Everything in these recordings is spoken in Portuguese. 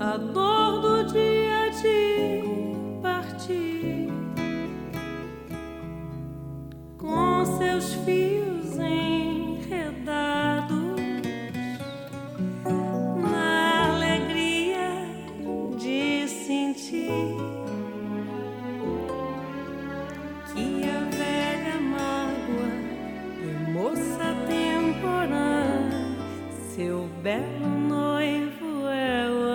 A dor do dia de partir. Com seus fios belo noivo é o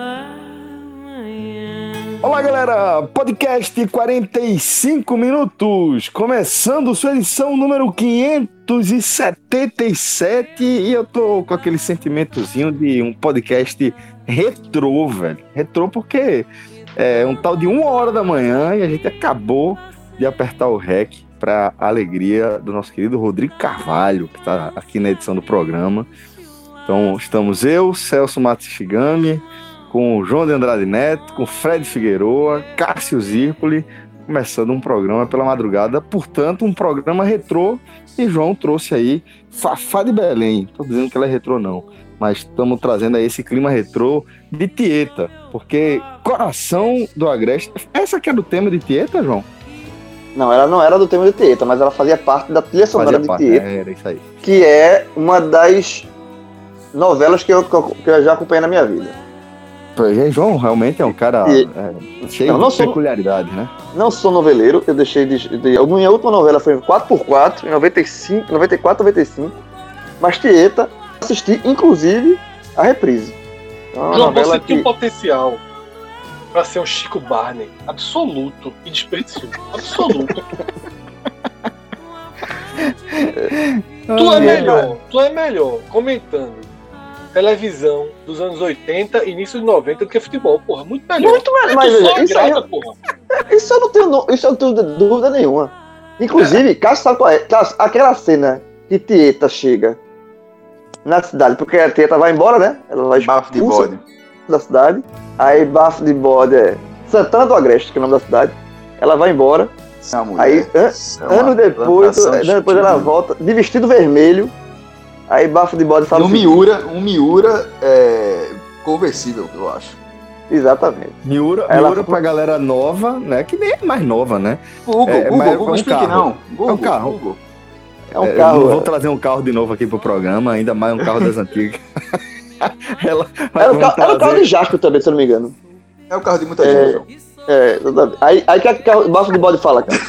amanhã. Olá, galera! Podcast 45 minutos, começando sua edição número 577 e eu tô com aquele sentimentozinho de um podcast retrô, velho. Retrô porque é um tal de uma hora da manhã e a gente acabou de apertar o REC para alegria do nosso querido Rodrigo Carvalho, que está aqui na edição do programa. Então, estamos eu, Celso Matsushigami, com o João de Andrade Neto, com Fred Figueroa, Cássio Zirpoli, começando um programa pela madrugada, portanto, um programa retrô. E João trouxe aí Fafá de Belém. Estou dizendo que ela é retrô, não. Mas estamos trazendo aí esse clima retrô de Tieta, porque coração do Agreste. Essa que é do tema de Tieta, João? Não, ela não era do tema de Tieta, mas ela fazia parte da trilha sonora de parte, Tieta, Era isso aí. que é uma das novelas que eu, que eu- que eu já acompanhei na minha vida. E João realmente é um cara E- é, cheio Não, não de sou- peculiaridades, né? Não sou noveleiro, eu deixei de. de a minha última novela foi em 4x4, em 95, 94, 95. Mas Tieta, assisti inclusive a reprise. É uma João, novela você tem que. um potencial pra ser um Chico Barney absoluto e despretensioso. Absoluto. tu é melhor, tu é melhor comentando televisão dos anos 80 e início de 90 do que futebol, porra. Muito melhor. Muito mais, Tu mas veja, isso, porra. isso eu não tenho, isso eu não tenho dúvida nenhuma. Inclusive, Cássio sabe qual é? Cássio, aquela cena que Tieta chega na cidade, porque a Tieta vai embora, né? Ela vai Bafo de bode. da cidade. Aí Bafo de Bode é Santana do Agreste, que é o nome da cidade. Ela vai embora. É. Aí, an- é Anos depois, anos depois ela volta de vestido vermelho. Aí Bafo de Bode E fala um assim, Miura, um Miura é, conversível, eu acho. Exatamente. Miura, Ela- Miura pra galera nova, né? Que nem é mais nova, né? Google, É, Google, mas é Google, um explique carro. não. Google, É um carro. Google. É um É, eu carro. vou trazer um carro de novo aqui pro programa, ainda mais um carro das antigas. Ela, Era o, era o carro de Jasper também, se eu não me engano. É o carro de muita É. gente. João. É, aí, aí que que o Bafo de Bode fala, cara.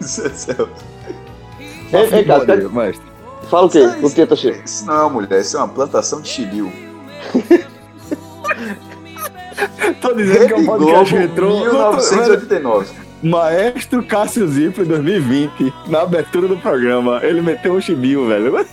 Isso é céu. Ei, ei, cara, mestre. Fala o quê? O que tá cheio? Isso não é uma mulher, isso é uma plantação de chilil. Tô dizendo que é um Rede podcast Globo, retrô. 1989. Maestro Cássio Zipro em 2020, na abertura do programa, ele meteu um chibio, velho.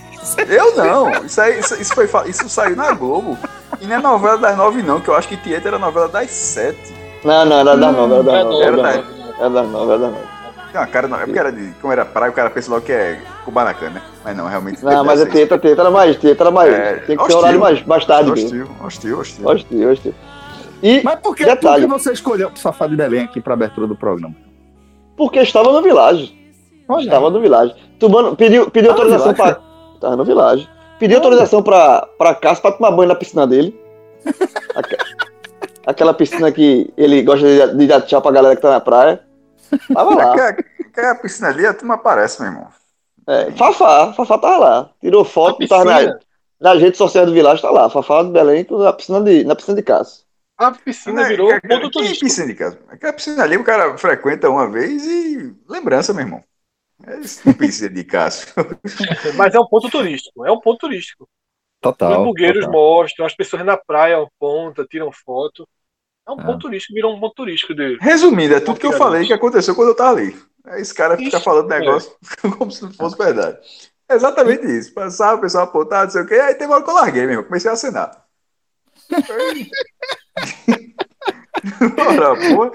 Eu não. Isso, aí, isso, isso foi, isso saiu na Globo. E não é novela das nove, não, que eu acho que Tieta era novela das sete. Não, não, era da nova, era da É nova. nova, Era da da- é nova, nova. era da nova, Tem uma cara, não, é porque era de. Como era praia, o cara pensa logo que é Kubanacan, né? Mas não, realmente. Não, mas ser teta, teta era mais, teta era mais. É, Tinha que ser hostil. horário mais, mais tarde. mesmo. Hostil, hostil, hostil. Hostil, hostil. E Mas por que, Detalhe. por que você escolheu o Safado de Belém aqui pra abertura do programa? porque estava no Vilages. Olha, Estava no Vilages. Tubano pediu, pediu Ah, autorização para. Tava no Vilages. Pediu autorização pra, pra Cássio pra tomar banho na piscina dele. Aque- Aquela piscina que ele gosta de, de dar tchau pra galera que tá na praia. Tava lá. Aquela, aquela piscina ali, a turma aparece, meu irmão. É, Fafá, Fafá tava lá. Tirou foto, A tava na, nas redes sociais do Vilages, tá lá. Fafá de Belém na piscina de, na piscina de Cássio. a piscina Né, virou que- ponto que turístico. piscina de casa? Aquela piscina ali o cara frequenta uma vez e lembrança, meu irmão. É isso, piscina de Cássio. Mas é um ponto turístico. É um ponto turístico. total. Os bugueiros total. mostram, as pessoas na praia ponta, tiram foto. É um ponto turístico, virou um ponto turístico de. Resumindo, é tudo que eu falei que aconteceu quando eu tava ali. Aí esse cara fica Isso, falando é. negócio como se não fosse verdade. É exatamente isso. Passava, o pessoal apontava, não sei o quê. Aí teve uma hora que eu larguei, meu irmão. Comecei a assinar. Ora, porra.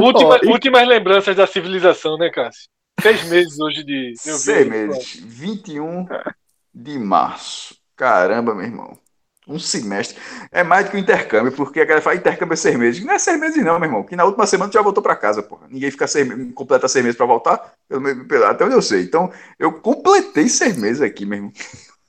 Última, Ó, e- Últimas lembranças da civilização, né, Cássio? Seis meses hoje de. Seis meses. 21 de março. Caramba, meu irmão. Um semestre. É mais do que um intercâmbio, porque a galera fala intercâmbio é seis meses. Não é seis meses, não, meu irmão. Que na última semana tu já voltou pra casa, porra. Ninguém fica seis, completa seis meses pra voltar. Pelo menos- pelo- até onde eu sei. Então, eu completei seis meses aqui, meu irmão.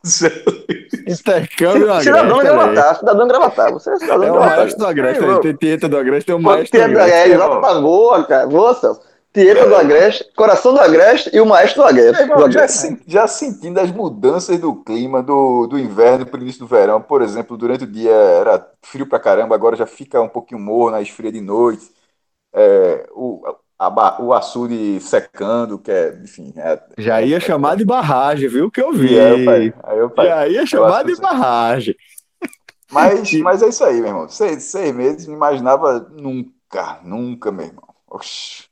Intercâmbio no Cidadão Agreste, gravatar, cidadão gravatar. Você é cidadão É o gravatar. maestro do Agreste, É, tem Tieta do Agreste, tem o maestro do Tieta do Agreste. Exato, boa, cara. Boa, Celso. Tieta do Agreste, coração do Agreste e o maestro do Agreste. Irmão, do já, Agreste. sen- já sentindo as mudanças do clima do, do inverno para o início do verão. Por exemplo, durante o dia era frio pra caramba, agora já fica um pouquinho morno, esfria de noite. É, o, a, o açude secando, que é, enfim. É, Já ia chamar de barragem, viu? Que eu vi. Aí eu parei. Aí eu parei. Já ia chamar de barragem. Mas, mas é isso aí, meu irmão. Seis, seis meses, não imaginava nunca, nunca, meu irmão. Oxi.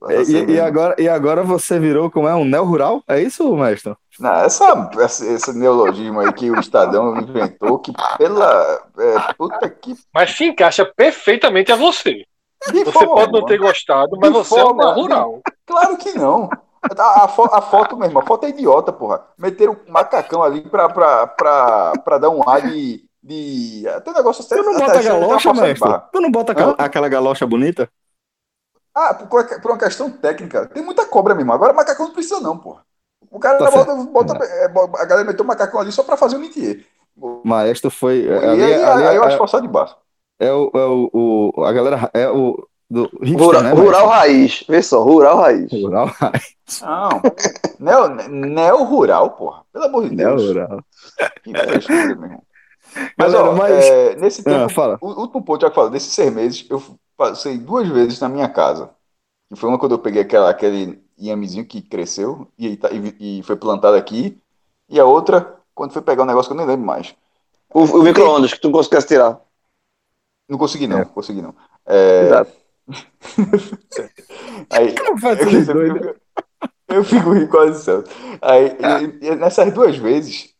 Passar seis E, e agora, e agora você virou como é um neo-rural? É isso, mestre? Não, essa, essa- esse neologismo aí que o Estadão inventou, que pela. É, puta que. Mas se encaixa perfeitamente a você. de Você forma pode não ter gostado, mas você é um forma- rural. Claro que não. A, a fo- a foto, meu irmão, a foto é idiota, porra. Meteram um macacão ali pra, pra, pra, pra dar um ar de. de até um negócio Tu não bota até- galocha, mestre? Tu não bota aquela, aquela galocha bonita? Ah, por, por uma questão técnica. Tem muita cobra mesmo. Agora macacão não precisa, não, porra. O cara Tá bota, bota- é, a galera meteu um macacão ali só pra fazer o métier. Maestro foi. E ali- aí, ali aí eu é- acho forçado de baixo. É o, é o, o- A galera. É o. Do hipster, Rural, né, rural raiz. Vê só, rural raiz. Rural. Não. Neo, neo rural, porra. Pelo amor de Neo Deus. rural. Que frescura, meu irmão. Mas, Galera, ó, mas- é, nesse tempo, Ah, fala. o último ponto que eu falo, desses seis meses, eu passei duas vezes na minha casa. Que foi uma quando eu peguei aquela, aquele iamezinho que cresceu e, tá- e- e foi plantado aqui. E a outra, quando foi pegar um negócio que eu nem lembro mais. O, o micro-ondas que tu não conseguisse tirar. Não consegui, não. É. Consegui, não. É, Exato. aí, Como faz eu, fico- eu fico rindo quase céu. Aí, e- e nessas duas vezes,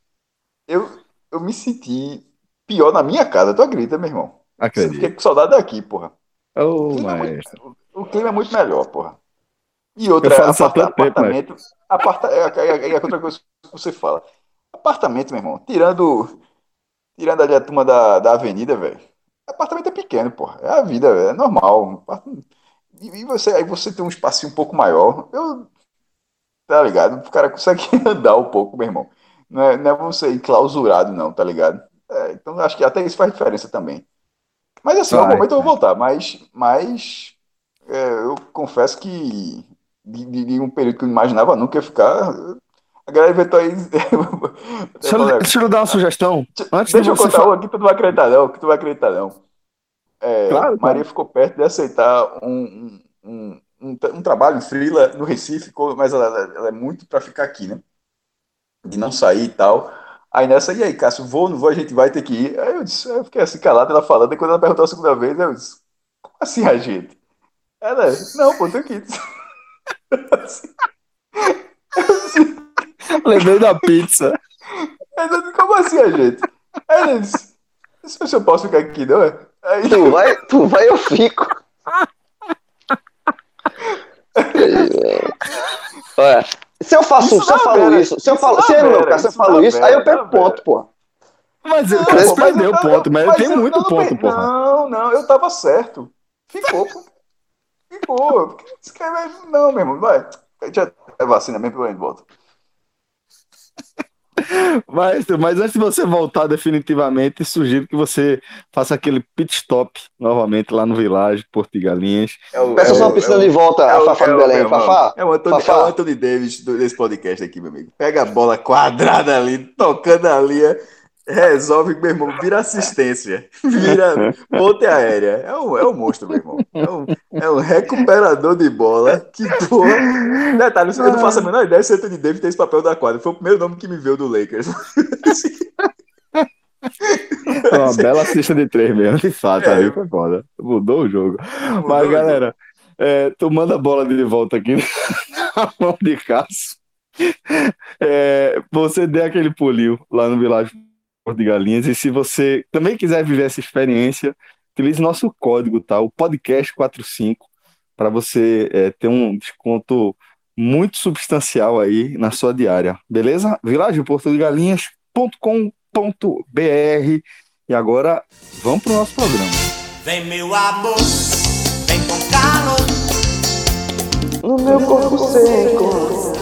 eu, eu me senti pior na minha casa. Tu acredita, meu irmão? Eu fiquei Acredito. com saudade daqui, porra. Ô, O clima, é muito, o clima é muito melhor, porra. E outra, Eu tempo, apartamento. Aparta, é, é, é, outra coisa que você fala. Apartamento, meu irmão, tirando, tirando ali a turma da, da avenida, velho. Apartamento é pequeno, porra. É a vida, velho. É normal. E, e você, aí você tem um espacinho um pouco maior. Eu, tá ligado? O cara consegue andar um pouco, meu irmão. Não é, não é você enclausurado, não, tá ligado? É, então acho que até isso faz diferença também. Mas assim, no Vai, momento eu vou voltar, mas, mas é, eu confesso que de, de- de um período que eu não imaginava nunca ia ficar. A galera inventou aí. Deixa eu, deixa eu dar uma sugestão. Antes Deixa de eu contar uma que tu não vai acreditar, não, que tu vai acreditar, não. É, Claro, Maria ficou perto de aceitar um, um, um, um trabalho em Frila no Recife, mas ela, ela é muito para ficar aqui, né? De não sair e tal. Aí nessa, e aí, Cássio, vou, não vou, a gente vai ter que ir. Aí eu disse, eu fiquei assim calado, ela falando, e quando ela perguntou a segunda vez, eu disse, como assim a gente? Ela, não, pô, tem que ir. Lembrei da pizza. Ela disse, como assim a gente? Aí ela disse, não sei se eu posso ficar aqui, não é? Aí, Tu vai, tu vai, eu fico. Olha, se eu faço, Isso se eu falo vera, isso, se eu isso falo, dá se é meu caso, se eu isso falo isso, vera, aí eu vera. ponto, pô. Mas Não, cara pô, mas perdeu eu- ponto, mas ele mas tem eu- muito ponto, porra. Não, não, eu tava certo. Ficou, pô. Ficou. Por que você quer ver? Não, meu irmão, vai. Já é vacina mesmo, eu volta. Mas, mas antes de você voltar definitivamente, sugiro que você faça aquele pit stop novamente lá no Village, Porto Galinhas. É o, Peça é só o- uma piscina é o- de volta, é a o- Fafá é do o- Belém. meu irmão. Fafá, É o Anthony, Fafá. é o Anthony Davis desse podcast aqui, meu amigo. Pega a bola quadrada ali, tocando a linha, resolve, meu irmão, vira assistência, vira ponte aérea. É um, é um monstro, meu irmão. É um, é um recuperador de bola que, porra. Detalhe, eu não faço a menor ideia se Anthony Davis tem esse papel da quadra. Foi o primeiro nome que me veio do Lakers. Foi uma bela cesta de três mesmo, de fato, É. ali foi foda. Mudou o jogo. Mudou Mas, galera, é, tu manda a bola de volta aqui na mão de Cássio. É, você dê aquele pulinho lá no Porto de Galinhas. E se você também quiser viver essa experiência, utilize nosso código, tá? O podcast45, para você é, ter um desconto muito substancial aí na sua diária. Beleza? vilagemportodegalinhas.com.br E agora vamos pro nosso programa. Vem meu amor, vem com calor. No meu corpo seco.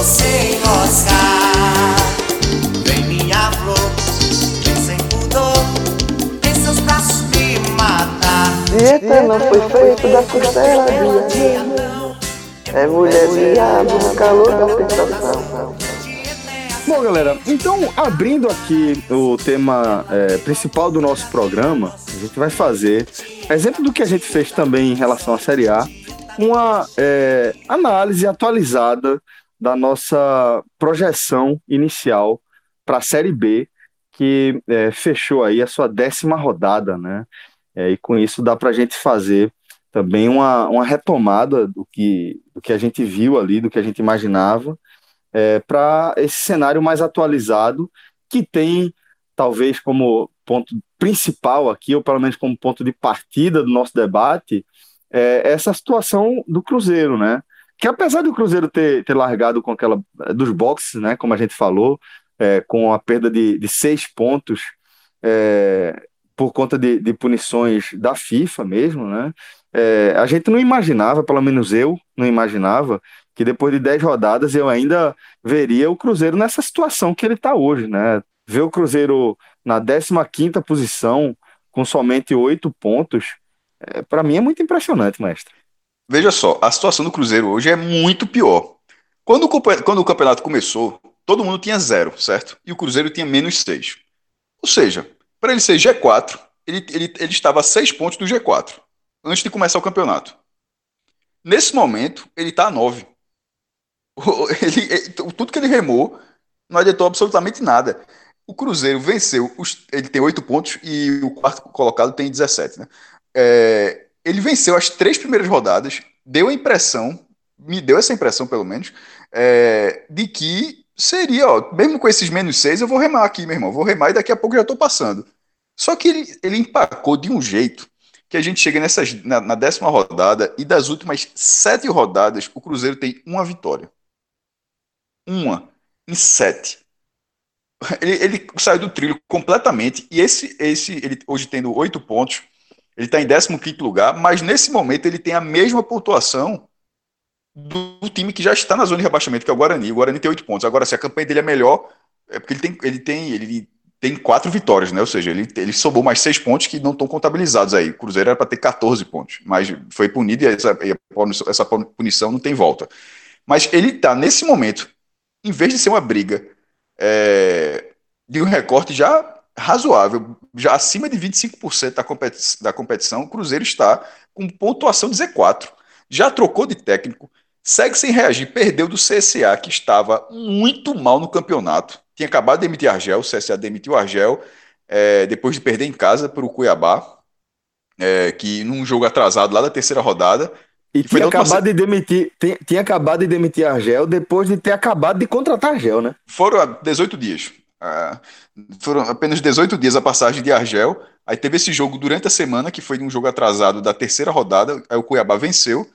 Meu corpo sem roscar. Vem minha flor, vem sem pudor. Em seus braços me matar. Dieta não foi feito da costela de. É mulher diabo no calor da tentação. Bom, galera, então abrindo aqui o tema é, principal do nosso programa, a gente vai fazer, exemplo do que a gente fez também em relação à Série A, uma é, análise atualizada da nossa projeção inicial para a Série B, que é, fechou aí a sua décima rodada, né? É, e com isso dá para a gente fazer também uma, uma retomada do que, do que a gente viu ali, do que a gente imaginava, é, para esse cenário mais atualizado, que tem, talvez, como ponto principal aqui, ou pelo menos como ponto de partida do nosso debate, é, essa situação do Cruzeiro, né? Que apesar do Cruzeiro ter, ter largado com aquela dos boxes, né? Como a gente falou, é, com a perda de, de seis pontos é, por conta de, de punições da FIFA mesmo, né? É, a gente não imaginava, pelo menos eu não imaginava, que depois de 10 rodadas eu ainda veria o Cruzeiro nessa situação que ele está hoje, né? Ver o Cruzeiro na 15ª posição com somente oito pontos, para mim é muito impressionante, mestre. Veja só, a situação do Cruzeiro hoje é muito pior. Quando o, quando o campeonato começou, todo mundo tinha zero, certo? E o Cruzeiro tinha menos seis. Ou seja, para ele ser G4, ele, ele, ele estava a seis pontos do G4, antes de começar o campeonato. Nesse momento, ele está a nove. Ele- tudo que ele remou não adiantou absolutamente nada. O Cruzeiro venceu, ele tem oito pontos e o quarto colocado tem 17, né? É, ele venceu as três primeiras rodadas, deu a impressão, me deu essa impressão pelo menos, é, de que seria, ó, mesmo com esses menos seis, eu vou remar aqui, meu irmão, vou remar e daqui a pouco já tô passando. Só que ele, ele empacou de um jeito que a gente chega nessas, na, na décima rodada e das últimas sete rodadas, o Cruzeiro tem uma vitória. Uma em sete. Ele, ele saiu do trilho completamente e esse, esse ele hoje tendo oito pontos, ele está em 15 lugar, mas nesse momento ele tem a mesma pontuação do, time que já está na zona de rebaixamento, que é o Guarani. O Guarani tem oito pontos. Agora, se a campanha dele é melhor, é porque ele tem, ele tem, ele tem quatro vitórias, né? Ou seja, ele, ele somou mais seis pontos que não estão contabilizados aí. O Cruzeiro era para ter 14 pontos, mas foi punido e essa, essa punição não tem volta. Mas ele está nesse momento, em vez de ser uma briga é, de um recorte já razoável, já acima de 25% da, competi da competição, o Cruzeiro está com pontuação de Z4. Já trocou de técnico, segue sem reagir, perdeu do CSA, que estava muito mal no campeonato. Tinha acabado de demitir Argel, o CSA demitiu Argel, é, depois de perder em casa para o Cuiabá, é, que num jogo atrasado lá da terceira rodada. E, tinha acabado de demitir, tinha, tinha acabado de demitir Argel depois de ter acabado de contratar Argel, né? Foram há 18 dias. Ah, foram apenas 18 dias a passagem de Argel. Aí teve esse jogo durante a semana, que foi um jogo atrasado da terceira rodada. Aí o Cuiabá venceu.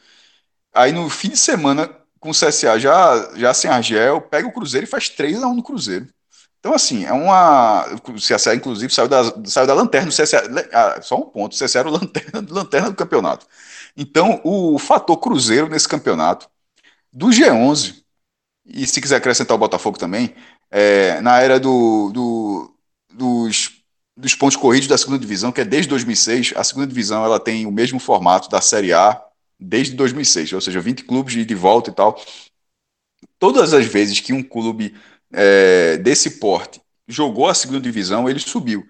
Aí no fim de semana, com o CSA já, já sem Argel, pega o Cruzeiro e faz 3 a 1 no Cruzeiro. Então, assim, é uma. O CSA, inclusive, saiu da, saiu da lanterna. O CSA, ah, só um ponto: o CSA era o lanterna, lanterna do campeonato. Então, o fator Cruzeiro nesse campeonato, do G11, e se quiser acrescentar o Botafogo também, é, na era do, do- dos, dos pontos corridos da segunda divisão, que é desde 2006, a segunda divisão ela tem o mesmo formato da Série A desde 2006, ou seja, 20 clubes de, volta e tal. Todas as vezes que um clube é, desse porte jogou a segunda divisão, ele subiu.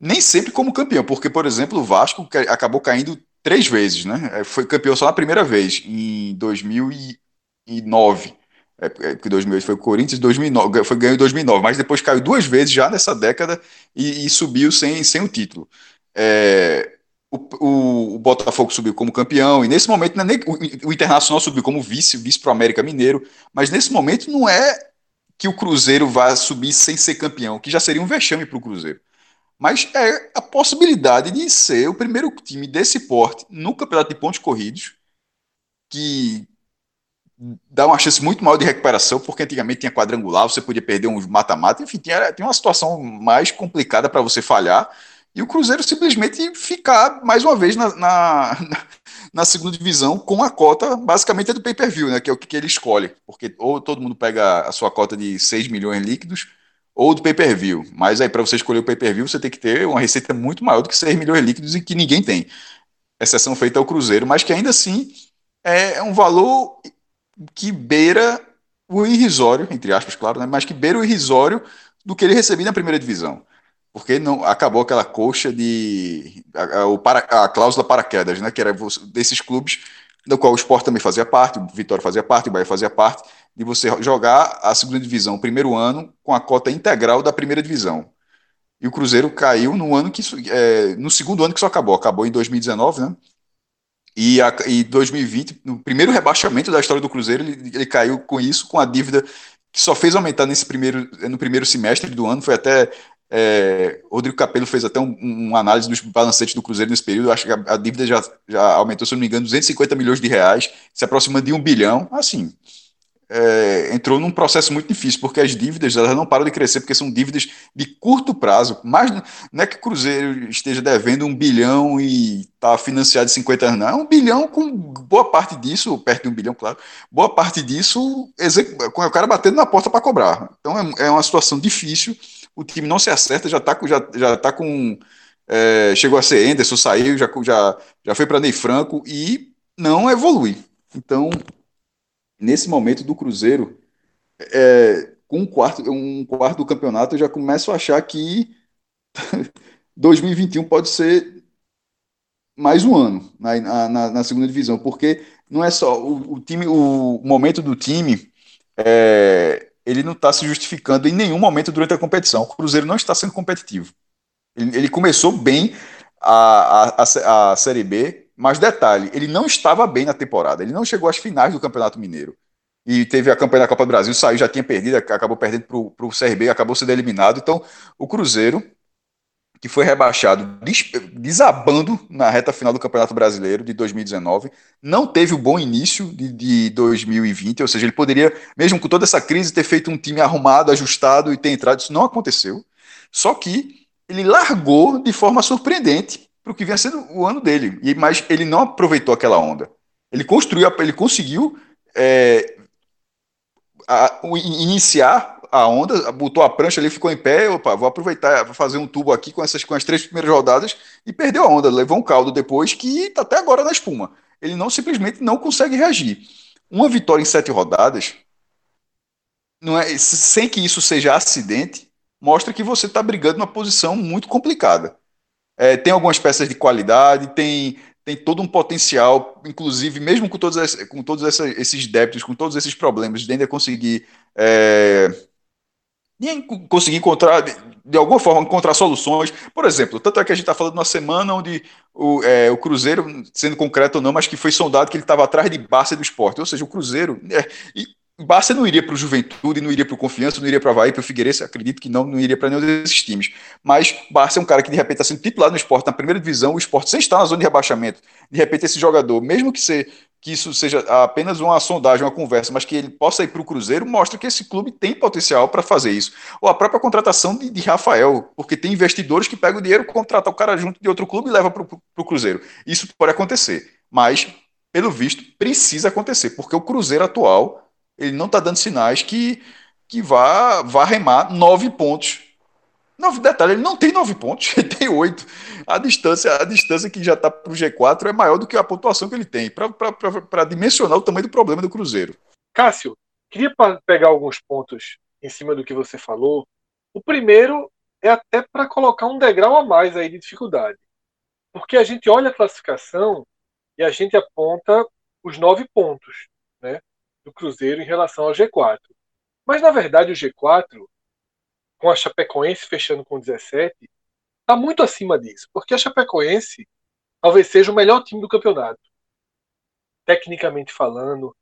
nem sempre como campeão, porque, por exemplo, o Vasco ca- acabou caindo três vezes, né? É, Foi campeão só na primeira vez, em 2009. É, é, porque 2008 foi o Corinthians, 2009, foi ganho em 2009, mas depois caiu duas vezes já nessa década e, e subiu sem, sem o título. É, o, o- o Botafogo subiu como campeão, e nesse momento é nem- o, o Internacional subiu como vice, vice para o América Mineiro, mas nesse momento não é que o Cruzeiro vai subir sem ser campeão, que já seria um vexame para o Cruzeiro. Mas é a possibilidade de ser o primeiro time desse porte no campeonato de pontos corridos, que dá uma chance muito maior de recuperação, porque antigamente tinha quadrangular, você podia perder uns mata-mata, enfim, tinha, tinha uma situação mais complicada para você falhar, e o Cruzeiro simplesmente ficar mais uma vez na, na, na segunda divisão com a cota, basicamente é do pay-per-view, né, que é o que ele escolhe, porque ou todo mundo pega a sua cota de 6 milhões líquidos, ou do pay-per-view, mas aí para você escolher o pay-per-view, você tem que ter uma receita muito maior do que 6 milhões líquidos e que ninguém tem, exceção feita ao Cruzeiro, mas que ainda assim é um valor que beira o irrisório, entre aspas, claro, né? mas que beira o irrisório do que ele recebia na primeira divisão. Porque não acabou aquela coxa de. A, a, para, a cláusula paraquedas, né? Que era desses clubes, do qual o Sport também fazia parte, o Vitória fazia parte, o Bahia fazia parte, de você jogar a segunda divisão o primeiro ano com a cota integral da primeira divisão. E o Cruzeiro caiu no ano que. é, no segundo ano que isso acabou. Acabou em 2019, né? E, a, e 2020, no primeiro rebaixamento da história do Cruzeiro, ele, ele caiu com isso, com a dívida que só fez aumentar nesse primeiro, no primeiro semestre do ano. Foi até. É, Rodrigo Capello fez até um, um análise dos balancetes do Cruzeiro nesse período. Acho que a, a dívida já, já aumentou, se não me engano, 250 milhões de reais, se aproxima de um bilhão. Assim, é, entrou num processo muito difícil, porque as dívidas elas não param de crescer, porque são dívidas de curto prazo. Mas não é que o Cruzeiro esteja devendo um bilhão e está financiado de 50 anos, não. É um bilhão com boa parte disso, perto de um bilhão, claro, boa parte disso com o cara batendo na porta para cobrar. Então é, é uma situação difícil, o time não se acerta, já está já, já tá com. é, chegou a ser Anderson, saiu, já, já, já foi para Ney Franco e não evolui. Então, nesse momento do Cruzeiro, é, com um quarto, um quarto do campeonato, eu já começo a achar que 2021 pode ser mais um ano na, na, na segunda divisão, porque não é só o, o time, o momento do time, é, ele não está se justificando em nenhum momento durante a competição. O Cruzeiro não está sendo competitivo. Ele, ele começou bem a, a, a, a Série B, mas detalhe, ele não estava bem na temporada. Ele não chegou às finais do Campeonato Mineiro. E teve a campanha da Copa do Brasil, saiu, já tinha perdido, acabou perdendo para o CRB, acabou sendo eliminado. Então, o Cruzeiro, que foi rebaixado, des- desabando na reta final do Campeonato Brasileiro de 2019, não teve o bom início de, de 2020, ou seja, ele poderia, mesmo com toda essa crise, ter feito um time arrumado, ajustado e ter entrado. Isso não aconteceu. Só que ele largou de forma surpreendente para o que vinha sendo o ano dele. E, mas ele não aproveitou aquela onda. Ele construiu, ele conseguiu é, a- iniciar a onda, botou a prancha ali, ficou em pé, opa, vou aproveitar, vou fazer um tubo aqui com essas com as três primeiras rodadas e perdeu a onda, levou um caldo depois que está até agora na espuma. Ele não simplesmente não consegue reagir. Uma vitória em sete rodadas, não é, sem que isso seja acidente, mostra que você está brigando numa posição muito complicada. É, tem algumas peças de qualidade, tem, tem todo um potencial, inclusive, mesmo com todos, esse- com todos essa- esses débitos, com todos esses problemas, de ainda conseguir, é, en- conseguir encontrar, de, de alguma forma, encontrar soluções. Por exemplo, tanto é que a gente está falando de uma semana onde o, é, o Cruzeiro, sendo concreto ou não, mas que foi sondado que ele estava atrás de Barça e do Sport. Ou seja, o Cruzeiro. É, Barça não iria para o Juventude, não iria para o Confiança, não iria para o Havaí, para o Figueirense, acredito que não, não iria para nenhum desses times. Mas Barça é um cara que de repente está sendo titular no esporte na primeira divisão, o esporte sem estar na zona de rebaixamento. De repente, esse jogador, mesmo que, se, que isso seja apenas uma sondagem, uma conversa, mas que ele possa ir para o Cruzeiro, mostra que esse clube tem potencial para fazer isso. Ou a própria contratação de, de Rafael, porque tem investidores que pegam o dinheiro, contratam o cara junto de outro clube e levam para o Cruzeiro. Isso pode acontecer, mas, pelo visto, precisa acontecer, porque o Cruzeiro atual ele não está dando sinais que, que vá, vá remar nove pontos. Nove, detalhe, ele não tem nove pontos, ele tem oito. A distância, a distância que já está para o G4 é maior do que a pontuação que ele tem, para dimensionar o tamanho do problema do Cruzeiro. Cássio, queria pegar alguns pontos em cima do que você falou. O primeiro é até para colocar um degrau a mais aí de dificuldade. Porque a gente olha a classificação e a gente aponta os nove pontos né, do Cruzeiro em relação ao G4. Mas, na verdade, o G4, com a Chapecoense fechando com 17, está muito acima disso. Porque a Chapecoense talvez seja o melhor time do campeonato. Tecnicamente falando,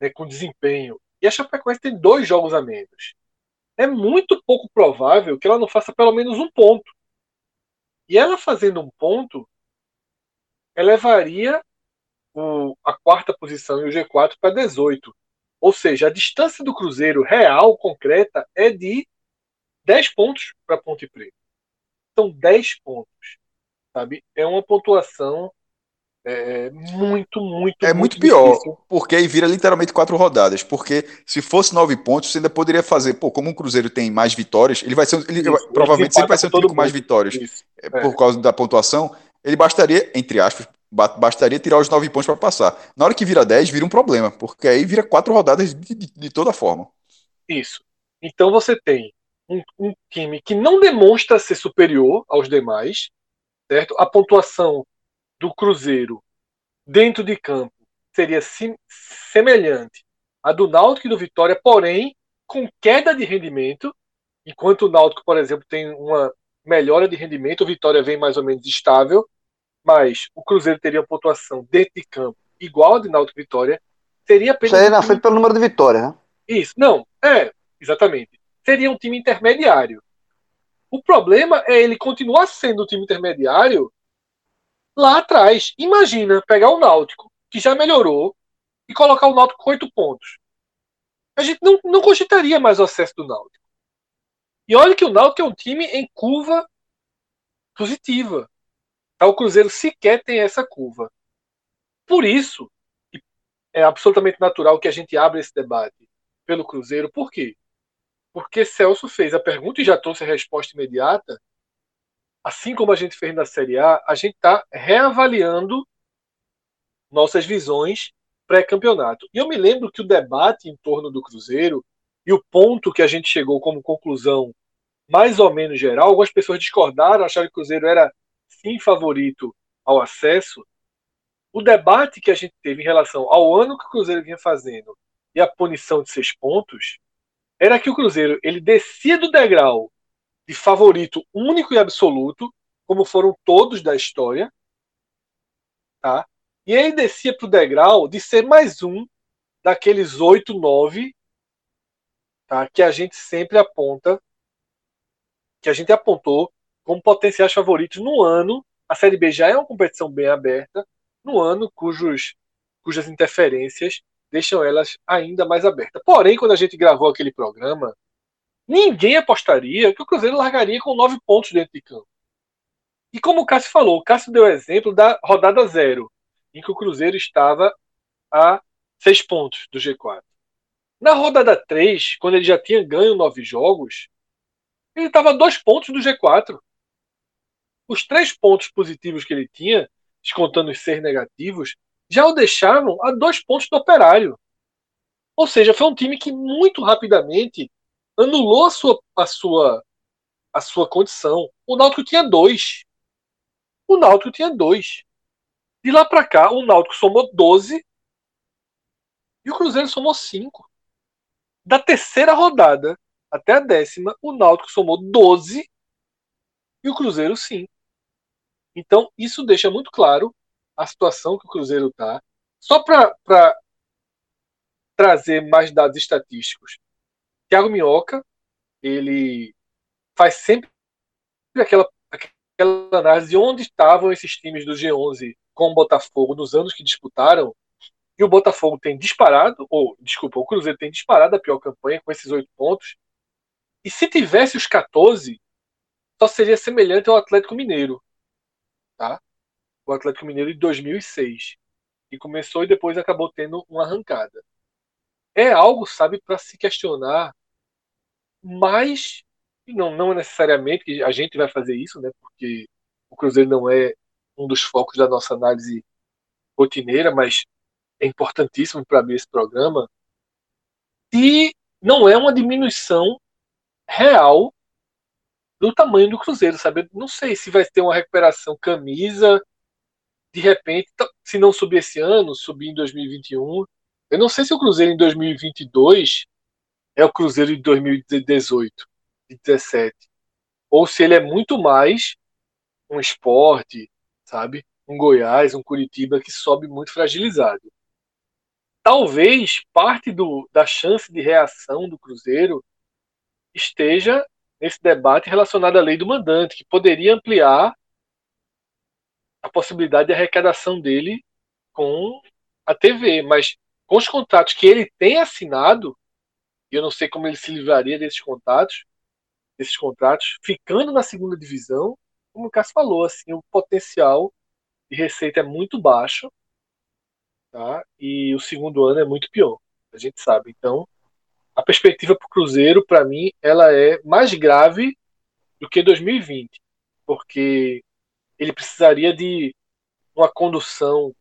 né, com desempenho. E a Chapecoense tem dois jogos a menos. É muito pouco provável que ela não faça pelo menos um ponto. E ela fazendo um ponto, elevaria o, a quarta posição e o G4 para 18. Ou seja, a distância do Cruzeiro real, concreta, é de 10 pontos para Ponte Preta. São 10 pontos. Sabe? É uma pontuação é, muito, muito, É muito pior, difícil. porque aí vira literalmente quatro rodadas. Porque se fosse nove pontos, você ainda poderia fazer. Pô, como o Cruzeiro tem mais vitórias, ele vai ser. Ele, Isso, ele provavelmente sempre vai ser um time com mais vitórias. Isso. é, por causa da pontuação. Ele bastaria, entre aspas, bastaria tirar os nove pontos para passar. Na hora que vira 10, vira um problema, porque aí vira quatro rodadas de, de- de toda forma. Isso. Então você tem um, um time que não demonstra ser superior aos demais, certo? A pontuação do Cruzeiro dentro de campo seria sim- semelhante à do Náutico e do Vitória, porém com queda de rendimento, enquanto o Náutico, por exemplo, tem uma melhora de rendimento, o Vitória vem mais ou menos estável, mas o Cruzeiro teria uma pontuação dentro de campo igual a de Náutico Vitória, seria apenas Isso aí um na frente pelo número de vitórias, né? isso, não, é, exatamente. Seria um time intermediário. O problema é ele continuar sendo um time intermediário lá atrás. Imagina pegar o Náutico, que já melhorou, e colocar o Náutico com oito pontos. A gente não, não cogitaria mais o acesso do Náutico. E olha que o Náutico é um time em curva positiva. O Cruzeiro sequer tem essa curva. Por isso, é absolutamente natural que a gente abra esse debate pelo Cruzeiro. Por quê? Porque Celso fez a pergunta e já trouxe a resposta imediata. Assim como a gente fez na Série A, a gente está reavaliando nossas visões pré-campeonato. E eu me lembro que o debate em torno do Cruzeiro e o ponto que a gente chegou como conclusão mais ou menos geral, algumas pessoas discordaram, acharam que o Cruzeiro era sim favorito ao acesso. O debate que a gente teve em relação ao ano que o Cruzeiro vinha fazendo e a punição de seis pontos era que o Cruzeiro ele descia do degrau de favorito único e absoluto, como foram todos da história, tá? E ele descia para o degrau de ser mais um daqueles oito, nove, tá? Que a gente sempre aponta, que a gente apontou como potenciais favoritos no ano. A Série B já é uma competição bem aberta, no ano cujos, cujas interferências deixam elas ainda mais abertas. Porém, quando a gente gravou aquele programa, ninguém apostaria que o Cruzeiro largaria com nove pontos dentro de campo. E como o Cássio falou, o Cássio deu o exemplo da rodada zero, em que o Cruzeiro estava a seis pontos do G4. Na rodada 3, quando ele já tinha ganho nove jogos, ele estava a dois pontos do G4. Os três pontos positivos que ele tinha, descontando os seis negativos, já o deixavam a dois pontos do operário. Ou seja, foi um time que muito rapidamente anulou a sua, a sua, a sua condição. O Náutico tinha dois. O Náutico tinha dois. De lá para cá, o Náutico somou 12 e o Cruzeiro somou 5. Da terceira rodada até a décima, o Náutico somou 12 e o Cruzeiro 5. Então, isso deixa muito claro a situação que o Cruzeiro está. Só para trazer mais dados estatísticos. Thiago Minhoca, ele faz sempre aquela, aquela análise de onde estavam esses times do G11 com o Botafogo nos anos que disputaram. E o Botafogo tem disparado, ou desculpa, o Cruzeiro tem disparado a pior campanha com esses oito pontos. E se tivesse os 14, só seria semelhante ao Atlético Mineiro. Tá? O Atlético Mineiro de 2006. E começou e depois acabou tendo uma arrancada. É algo, sabe, para se questionar mas não, não necessariamente que a gente vai fazer isso, né? Porque o Cruzeiro não é um dos focos da nossa análise rotineira, mas é importantíssimo para abrir esse programa. E não é uma diminuição real do tamanho do Cruzeiro, sabe? Eu não sei se vai ter uma recuperação camisa, de repente, t- se não subir esse ano, subir em 2021. Eu não sei se o Cruzeiro em 2022 é o Cruzeiro de 2018, de 17, ou se ele é muito mais um esporte, sabe? Um Goiás, um Curitiba que sobe muito fragilizado. Talvez parte do, da chance de reação do Cruzeiro esteja nesse debate relacionado à lei do mandante, que poderia ampliar a possibilidade de arrecadação dele com a TV, mas com os contratos que ele tem assinado, e eu não sei como ele se livraria desses contratos, desses contratos, ficando na segunda divisão, como o Cássio falou, assim, o potencial de receita é muito baixo, tá? E o segundo ano é muito pior, a gente sabe. Então, a perspectiva para o Cruzeiro, para mim, ela é mais grave do que 2020, porque ele precisaria de uma condução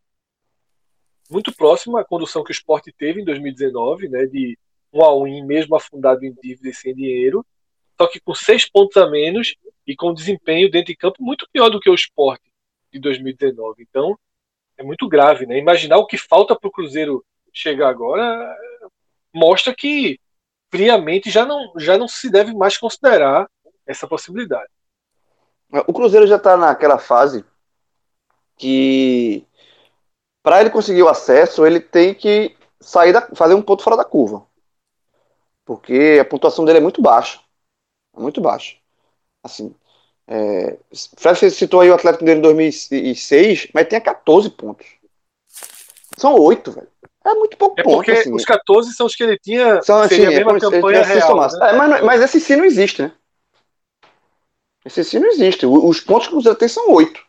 muito próxima à condução que o Sport teve em 2019, né, de um all-in mesmo afundado em dívida e sem dinheiro, só que com seis pontos a menos e com desempenho dentro de campo muito pior do que o Sport de 2019. Então, é muito grave, né? Imaginar o que falta para o Cruzeiro chegar agora mostra que friamente já não, já não se deve mais considerar essa possibilidade. O Cruzeiro já tá naquela fase que para ele conseguir o acesso, ele tem que sair da, fazer um ponto fora da curva. Porque a pontuação dele é muito baixa. Muito baixa. Assim, é, Fred citou aí o Atlético dele em 2006, mas tem 14 pontos. São 8, velho. É muito pouco É ponto. porque assim. os 14 são os que ele tinha, São, assim, seria a é mesma se- campanha é, real. né? É, mas, mas esse sim não existe, né? Esse sim não existe. Os pontos que o Cruzeiro tem são oito.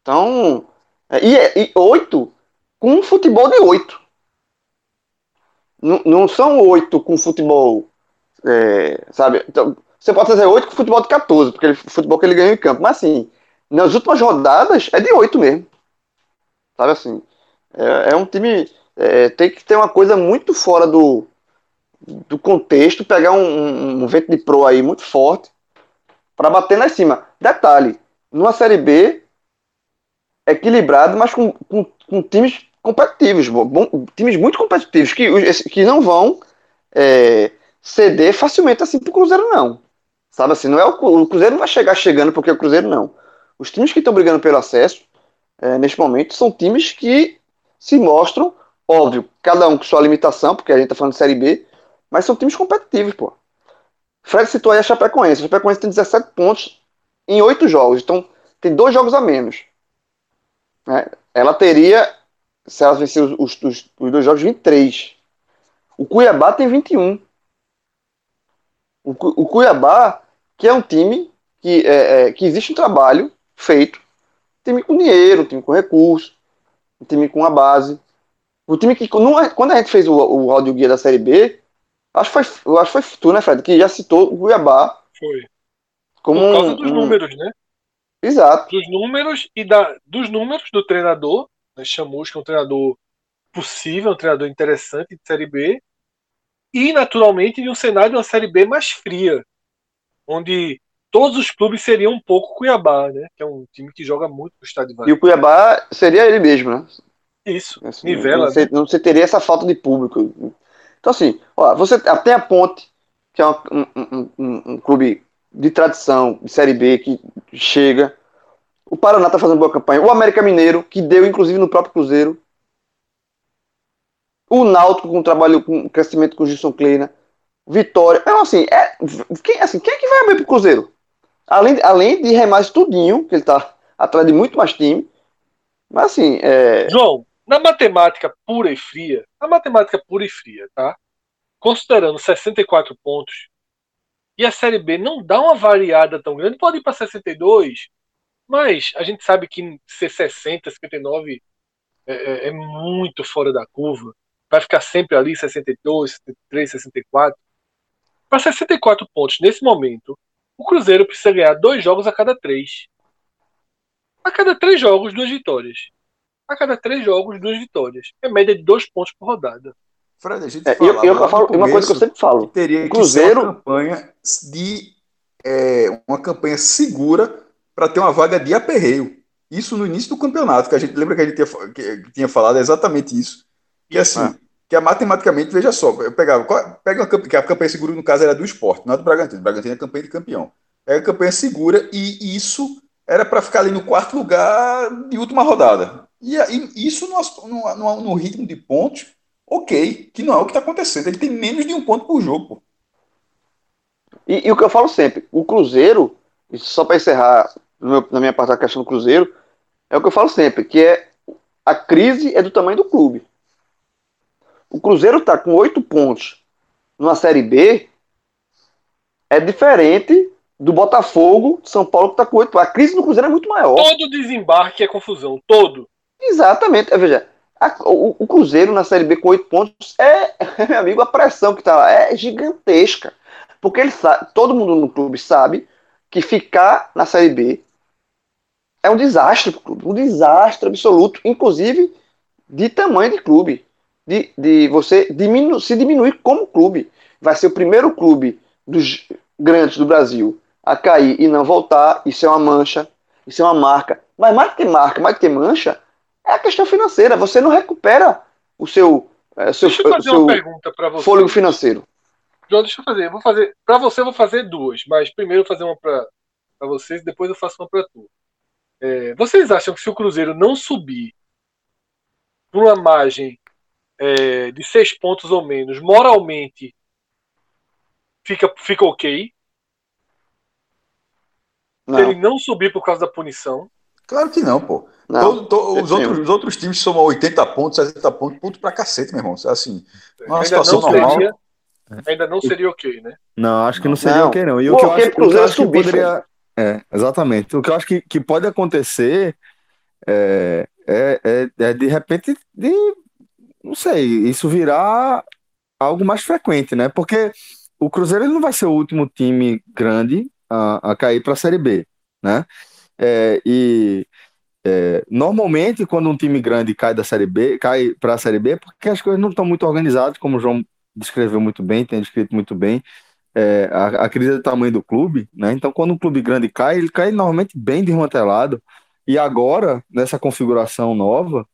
Então, é, e, é- e oito com um futebol de oito. Não, não são oito com futebol, é, sabe? Então, você pode fazer oito com futebol de 14, porque ele, o futebol que ele ganhou em campo. Mas assim, nas últimas rodadas é de oito mesmo. Sabe assim? É, é um time. é, tem que ter uma coisa muito fora do, do contexto, pegar um, um- vento de pro aí muito forte para bater lá em cima. Detalhe, numa Série B equilibrado, mas com, com, com times competitivos, bom, times muito competitivos, que, que não vão é, ceder facilmente assim pro Cruzeiro, não. Sabe assim, não é o, o Cruzeiro não vai chegar chegando porque é o Cruzeiro não. Os times que estão brigando pelo acesso, é, neste momento, são times que se mostram, óbvio, cada um com sua limitação, porque a gente tá falando de Série B, mas são times competitivos, pô. Fred citou aí a Chapecoense. A Chapecoense tem 17 pontos em 8 jogos. Então, tem dois jogos a menos. né? Ela teria, se ela vencer os, os, os- dois jogos, 23. O Cuiabá tem 21. O, o Cuiabá, que é um time que, é, é, que existe um trabalho feito. Time com dinheiro, time com recurso, um time com a base. O time que, quando a gente fez o, o áudio guia da Série B, acho que foi, acho que foi tu, né, Fred, que já citou o Cuiabá Foi. como Por causa um, dos um- números, né? Exato. Dos números e da, dos números do treinador, né? Chamus, que é um treinador possível, um treinador interessante de Série B, e naturalmente de um cenário de uma Série B mais fria, onde todos os clubes seriam um pouco Cuiabá, né? Que é um time que joga muito no estádio E vazio. o Cuiabá seria ele mesmo, né? Isso, Assim, nivela, não, você, não você teria essa falta de público. Então, assim, ó, você tem a Ponte, que é um, um- um- um clube de tradição, de Série B, que chega. O Paraná tá fazendo boa campanha. O América Mineiro, que deu, inclusive, no próprio Cruzeiro. O Náutico, com trabalho, com crescimento com o Gilson Kleina. Vitória. Então, assim, é, quem, assim, quem é que vai abrir pro Cruzeiro? Além, além de remar tudinho, que ele tá atrás de muito mais time. Mas, assim, é, João, na matemática pura e fria, na matemática pura e fria, tá? Considerando 64 pontos, e a Série B não dá uma variada tão grande, pode ir para 62, mas a gente sabe que ser 60, 59 é, é- é muito fora da curva. Vai ficar sempre ali 62, 63, 64. Para 64 pontos nesse momento, o Cruzeiro precisa ganhar dois jogos a cada três. A cada três jogos, duas vitórias a cada três jogos, duas vitórias. É média de dois pontos por rodada. Fred, a gente É, eu, falava eu no falo uma coisa que eu sempre falo. que teria O que ser uma Cruzeiro- campanha de é, uma campanha segura para ter uma vaga de aperreio. Isso no início do campeonato, que a gente lembra que a gente tinha, que, que tinha falado exatamente isso. Que assim, É. que é matematicamente, veja só, eu pegava, pega uma campanha, a campanha segura no caso era do esporte, não é do Bragantino. O Bragantino é campanha de campeão. Pega a campanha segura e isso era para ficar ali no quarto lugar de última rodada. E, aí, isso no, no, no, ritmo de pontos, ok, que não é o que está acontecendo. Ele tem menos de um ponto por jogo. E, e o que eu falo sempre, o Cruzeiro, só para encerrar meu- na minha parte da questão do Cruzeiro, é o que eu falo sempre, que é a crise é do tamanho do clube. O Cruzeiro está com oito pontos numa Série B, é diferente do Botafogo São Paulo que está com oito. A crise do Cruzeiro é muito maior. Todo desembarque é confusão. Todo. Exatamente. Veja, a- o, o Cruzeiro na Série B com oito pontos é, meu amigo, a pressão que tá lá é gigantesca. Porque ele sabe, todo mundo no clube sabe que ficar na Série B é um desastre pro clube, um desastre absoluto, inclusive de tamanho de clube, de, de você diminu se diminuir como clube. Vai ser o primeiro clube dos grandes do Brasil a cair e não voltar. Isso é uma mancha, isso é uma marca. Mas mais que marca, mais que mancha, é a questão financeira. Você não recupera o seu, é, seu, Deixa eu fazer seu uma pergunta para você. fôlego financeiro. João, deixa eu fazer. Eu vou fazer. Para você, eu vou fazer duas. Mas primeiro eu vou fazer uma para vocês, depois eu faço uma para tu. É, vocês acham que se o Cruzeiro não subir por uma margem é, de seis pontos ou menos, moralmente fica, fica ok? Se Não, ele não subir por causa da punição? Claro que não, pô. não. Todo- to- os, outros, os outros times somam 80 pontos, 60 pontos, ponto pra cacete, meu irmão. Assim, numa ainda situação não normal. seria. Ainda não seria ok, né? Não, acho que não seria Não. ok, não. E Pô, o que eu acho, o que eu acho que subir, poderia. É, exatamente. O que eu acho que, que pode acontecer é, é, é, é, de repente, de, não sei, isso virar algo mais frequente, né? Porque o Cruzeiro ele não vai ser o último time grande a, a cair para a Série B, né? É, e é, normalmente, quando um time grande cai da Série B, cai para a Série B, é porque as coisas não estão muito organizadas, como o João descreveu muito bem, tem descrito muito bem. É, a, a crise do tamanho do clube, né? Então, quando um clube grande cai, ele cai normalmente bem desmantelado. E agora, nessa configuração nova,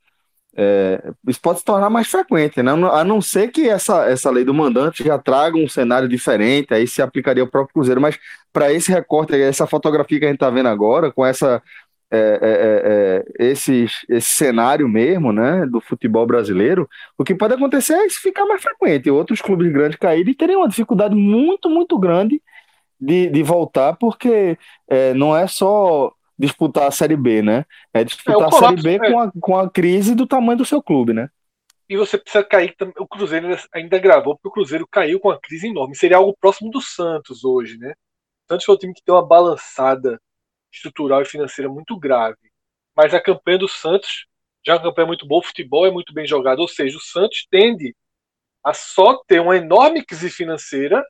é, isso pode se tornar mais frequente, né? A não ser que essa, essa lei do mandante já traga um cenário diferente, aí se aplicaria ao próprio Cruzeiro. Mas para esse recorte, essa fotografia que a gente está vendo agora, com essa, é, é, é, é, esses, esse cenário mesmo, né, do futebol brasileiro, o que pode acontecer é isso ficar mais frequente, outros clubes grandes caírem e terem uma dificuldade muito, muito grande de, de voltar, porque é, não é só disputar a Série B, né? É disputar É, a Série B é. com a, com a crise do tamanho do seu clube, né? E você precisa cair. O Cruzeiro ainda- gravou, porque o Cruzeiro caiu com uma crise enorme. Seria algo próximo do Santos hoje, né? O Santos foi um time que deu uma balançada estrutural e financeira muito grave. Mas a campanha do Santos já é uma campanha muito boa, o futebol é muito bem jogado. Ou seja, o Santos tende a só ter uma enorme crise financeira,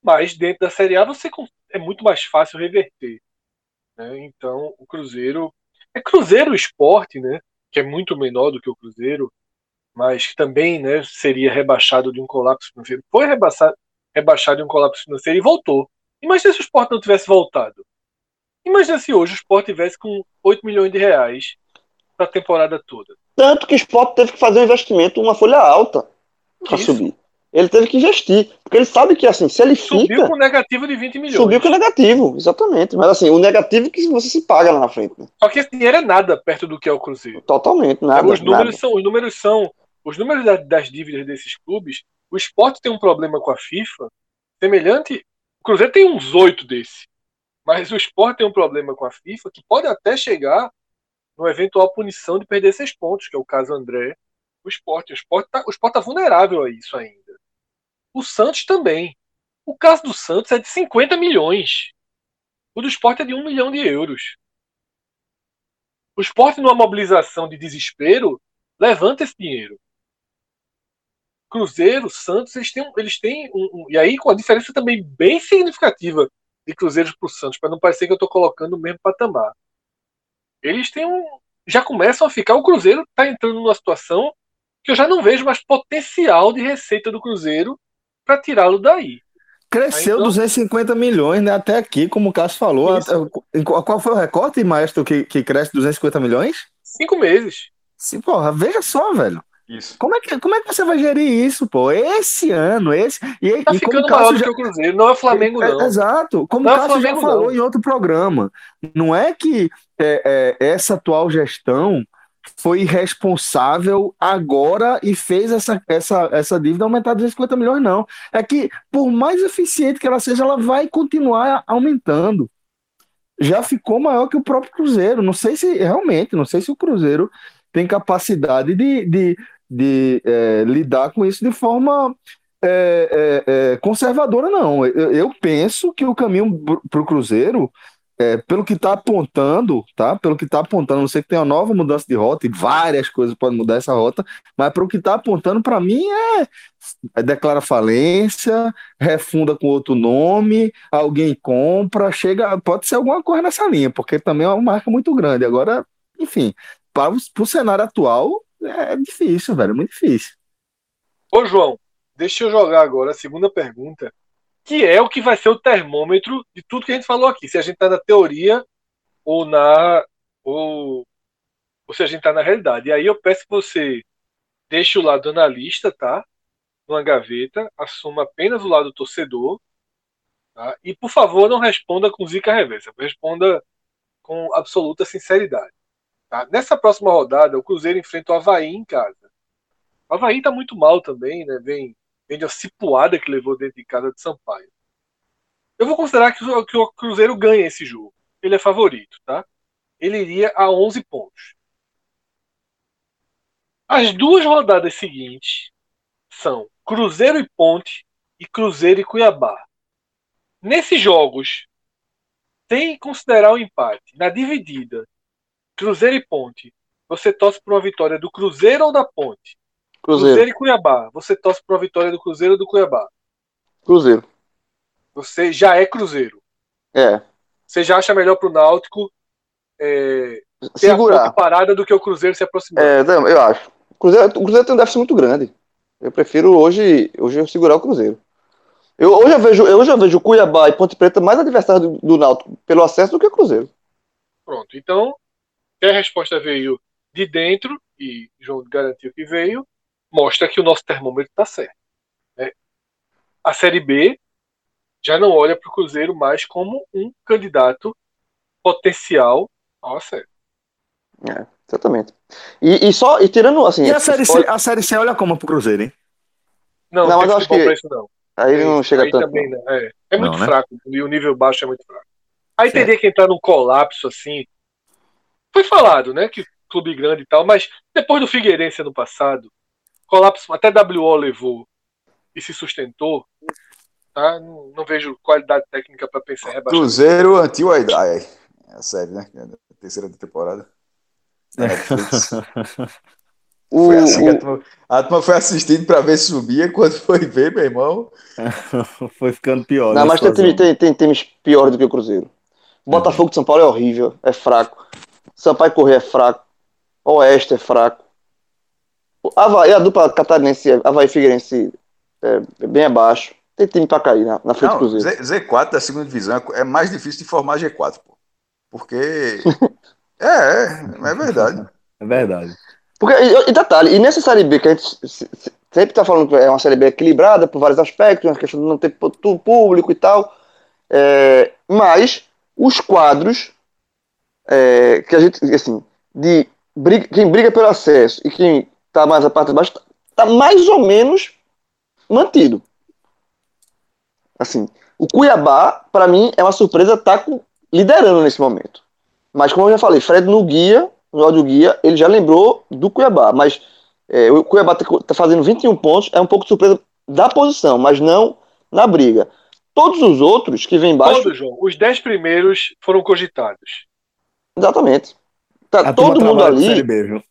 mas dentro da Série A você é muito mais fácil reverter. Né? Então, o Cruzeiro. É Cruzeiro Esporte, né? Que é muito menor do que o Cruzeiro mas que também né, seria rebaixado de um colapso financeiro. Foi rebaixado, rebaixado de um colapso financeiro e voltou. Imagina se o Sport não tivesse voltado. Imagina se hoje o Sport tivesse com 8 milhões de reais para a temporada toda. Tanto que o Sport teve que fazer um investimento, uma folha alta para subir. Ele teve que investir. Porque ele sabe que assim, se ele Subiu fica, com negativo de 20 milhões. subiu com negativo, exatamente. Mas assim, o negativo é que você se paga lá na frente. né? Só que esse dinheiro é nada perto do que é o Cruzeiro. Totalmente, nada. os números nada. são os números são os números da- das dívidas desses clubes. O Sport tem um problema com a FIFA semelhante. O Cruzeiro tem uns oito desse, mas o Sport tem um problema com a FIFA que pode até chegar no eventual punição de perder seis pontos, que é o caso André. O Sport, o Sport tá, o Sport tá vulnerável a isso ainda. O Santos também. O caso do Santos é de 50 milhões. O do Sport é de 1 milhão de euros. O Sport, numa mobilização de desespero, levanta esse dinheiro. Cruzeiro, Santos, eles têm, eles têm um, um- E aí, com a diferença também bem significativa de Cruzeiros para o Santos, para não parecer que eu estou colocando o mesmo patamar. Eles têm um. Já começam a ficar. O Cruzeiro está entrando numa situação que eu já não vejo mais potencial de receita do Cruzeiro para tirá-lo daí. Cresceu Então- 250 milhões, né? Até aqui, como o Cássio falou. Até- qual foi o recorte, Maestro, que, que cresce 250 milhões? Cinco meses. Sim, porra, veja só, velho. Isso. Como é, que, como é que você vai gerir isso, pô? Esse ano, esse. E, Tá e como ficando o maior já, que o Cruzeiro. Não é Flamengo, É, não. Exato. Como Não o é Cássio já Flamengo, falou não. em outro programa, não é que é, é, essa atual gestão foi irresponsável agora e fez essa, essa, essa dívida aumentar 250 milhões, não. É que, por mais eficiente que ela seja, ela vai continuar aumentando. Já ficou maior que o próprio Cruzeiro. Não sei se realmente, não sei se o Cruzeiro tem capacidade de, de, de é, lidar com isso de forma é, é, é, conservadora, não. Eu, eu penso que o caminho para o Cruzeiro, é, pelo que está apontando, tá? Pelo que está apontando, não sei que tem uma nova mudança de rota e várias coisas podem mudar essa rota, mas pelo que está apontando, para mim, é, é declara falência, refunda com outro nome, alguém compra, chega, pode ser alguma coisa nessa linha, porque também é uma marca muito grande. Agora, enfim, para o cenário atual, é difícil, velho, é muito difícil. Ô, João, deixa eu jogar agora a segunda pergunta, que é o que vai ser o termômetro de tudo que a gente falou aqui. Se a gente tá na teoria ou na. ou, ou se a gente tá na realidade. E aí eu peço que você deixe o lado analista, tá? Numa gaveta, assuma apenas o lado torcedor. Tá? E, por favor, não responda com zica reversa. Responda com absoluta sinceridade. Tá? Nessa próxima rodada, o Cruzeiro enfrenta o Havaí em casa. O Havaí tá muito mal também, né? Vem, vem de uma cipuada que levou dentro de casa de Sampaio. Eu vou considerar que, o- que o Cruzeiro ganha esse jogo. Ele é favorito, tá? Ele iria a 11 pontos. As duas rodadas seguintes são Cruzeiro e Ponte e Cruzeiro e Cuiabá. Nesses jogos, sem considerar o empate, na dividida, Cruzeiro e Ponte, você torce por uma vitória do Cruzeiro ou da Ponte? Cruzeiro. Cruzeiro e Cuiabá. Você torce por uma vitória do Cruzeiro ou do Cuiabá? Cruzeiro. Você já é Cruzeiro. É. Você já acha melhor pro Náutico é, a Segurar. ponte parada do que o Cruzeiro se aproximar. É, não, eu acho. O Cruzeiro, o Cruzeiro tem um déficit muito grande. Eu prefiro hoje, hoje eu segurar o Cruzeiro. Eu, hoje, eu vejo, eu eu vejo o Cuiabá e Ponte Preta mais adversário do, do Náutico pelo acesso do que o Cruzeiro. Pronto. Então, a resposta veio de dentro, e João garantiu que veio, mostra que o nosso termômetro está certo. né? A Série B já não olha para o Cruzeiro mais como um candidato potencial ao acesso. É, exatamente. E, e só, e tirando assim. E a série, C, pode- a série C olha como pro Cruzeiro, hein? Não, Não, não mas eu acho que- pra isso não. aí ele não Aí chega tanto. também não. É, é muito Não, né? fraco. E o nível baixo é muito fraco. Aí Certo. teria que entrar num colapso assim. Foi falado, né? Que clube grande e tal, mas depois do Figueirense ano passado, colapso até WO levou e se sustentou. Tá? Não, não vejo qualidade técnica para pensar em rebaixamento. Cruzeiro anti-Waidai. É a série, né? É a terceira temporada. Da Netflix. O, Foi assim que a turma, a turma foi assistindo pra ver se subia. Quando foi ver, meu irmão. Foi ficando pior. não, né, mas tem, tem, tem times piores do que o Cruzeiro. Botafogo de São Paulo é horrível, é fraco. Sampaio Corrêa é fraco. Oeste é fraco. Havaí, a dupla catarinense, Havaí e Figueirense é bem abaixo. Tem time pra cair na, na frente do Cruzeiro. Z, Z4 da segunda divisão é- é mais difícil de formar G4, pô. Porque. é, é, é verdade. É verdade. Porque, e, e detalhe, e nessa Série B que a gente se- se- sempre tá falando que é uma Série B equilibrada por vários aspectos, uma questão de não ter público e tal, é, mas os quadros é, que a gente, assim, de briga- quem briga pelo acesso e quem tá mais a parte de baixo, tá, mais ou menos mantido. Assim, o Cuiabá, para mim, é uma surpresa tá com- liderando nesse momento. Mas como eu já falei, Fred no guia, no áudio guia, ele já lembrou do Cuiabá, mas é, o Cuiabá tá, tá fazendo 21 pontos, é um pouco de surpresa da posição, mas não na briga. Todos os outros que vêm embaixo, Todos, João. Os 10 primeiros foram cogitados. exatamente. Tá A todo mundo ali B,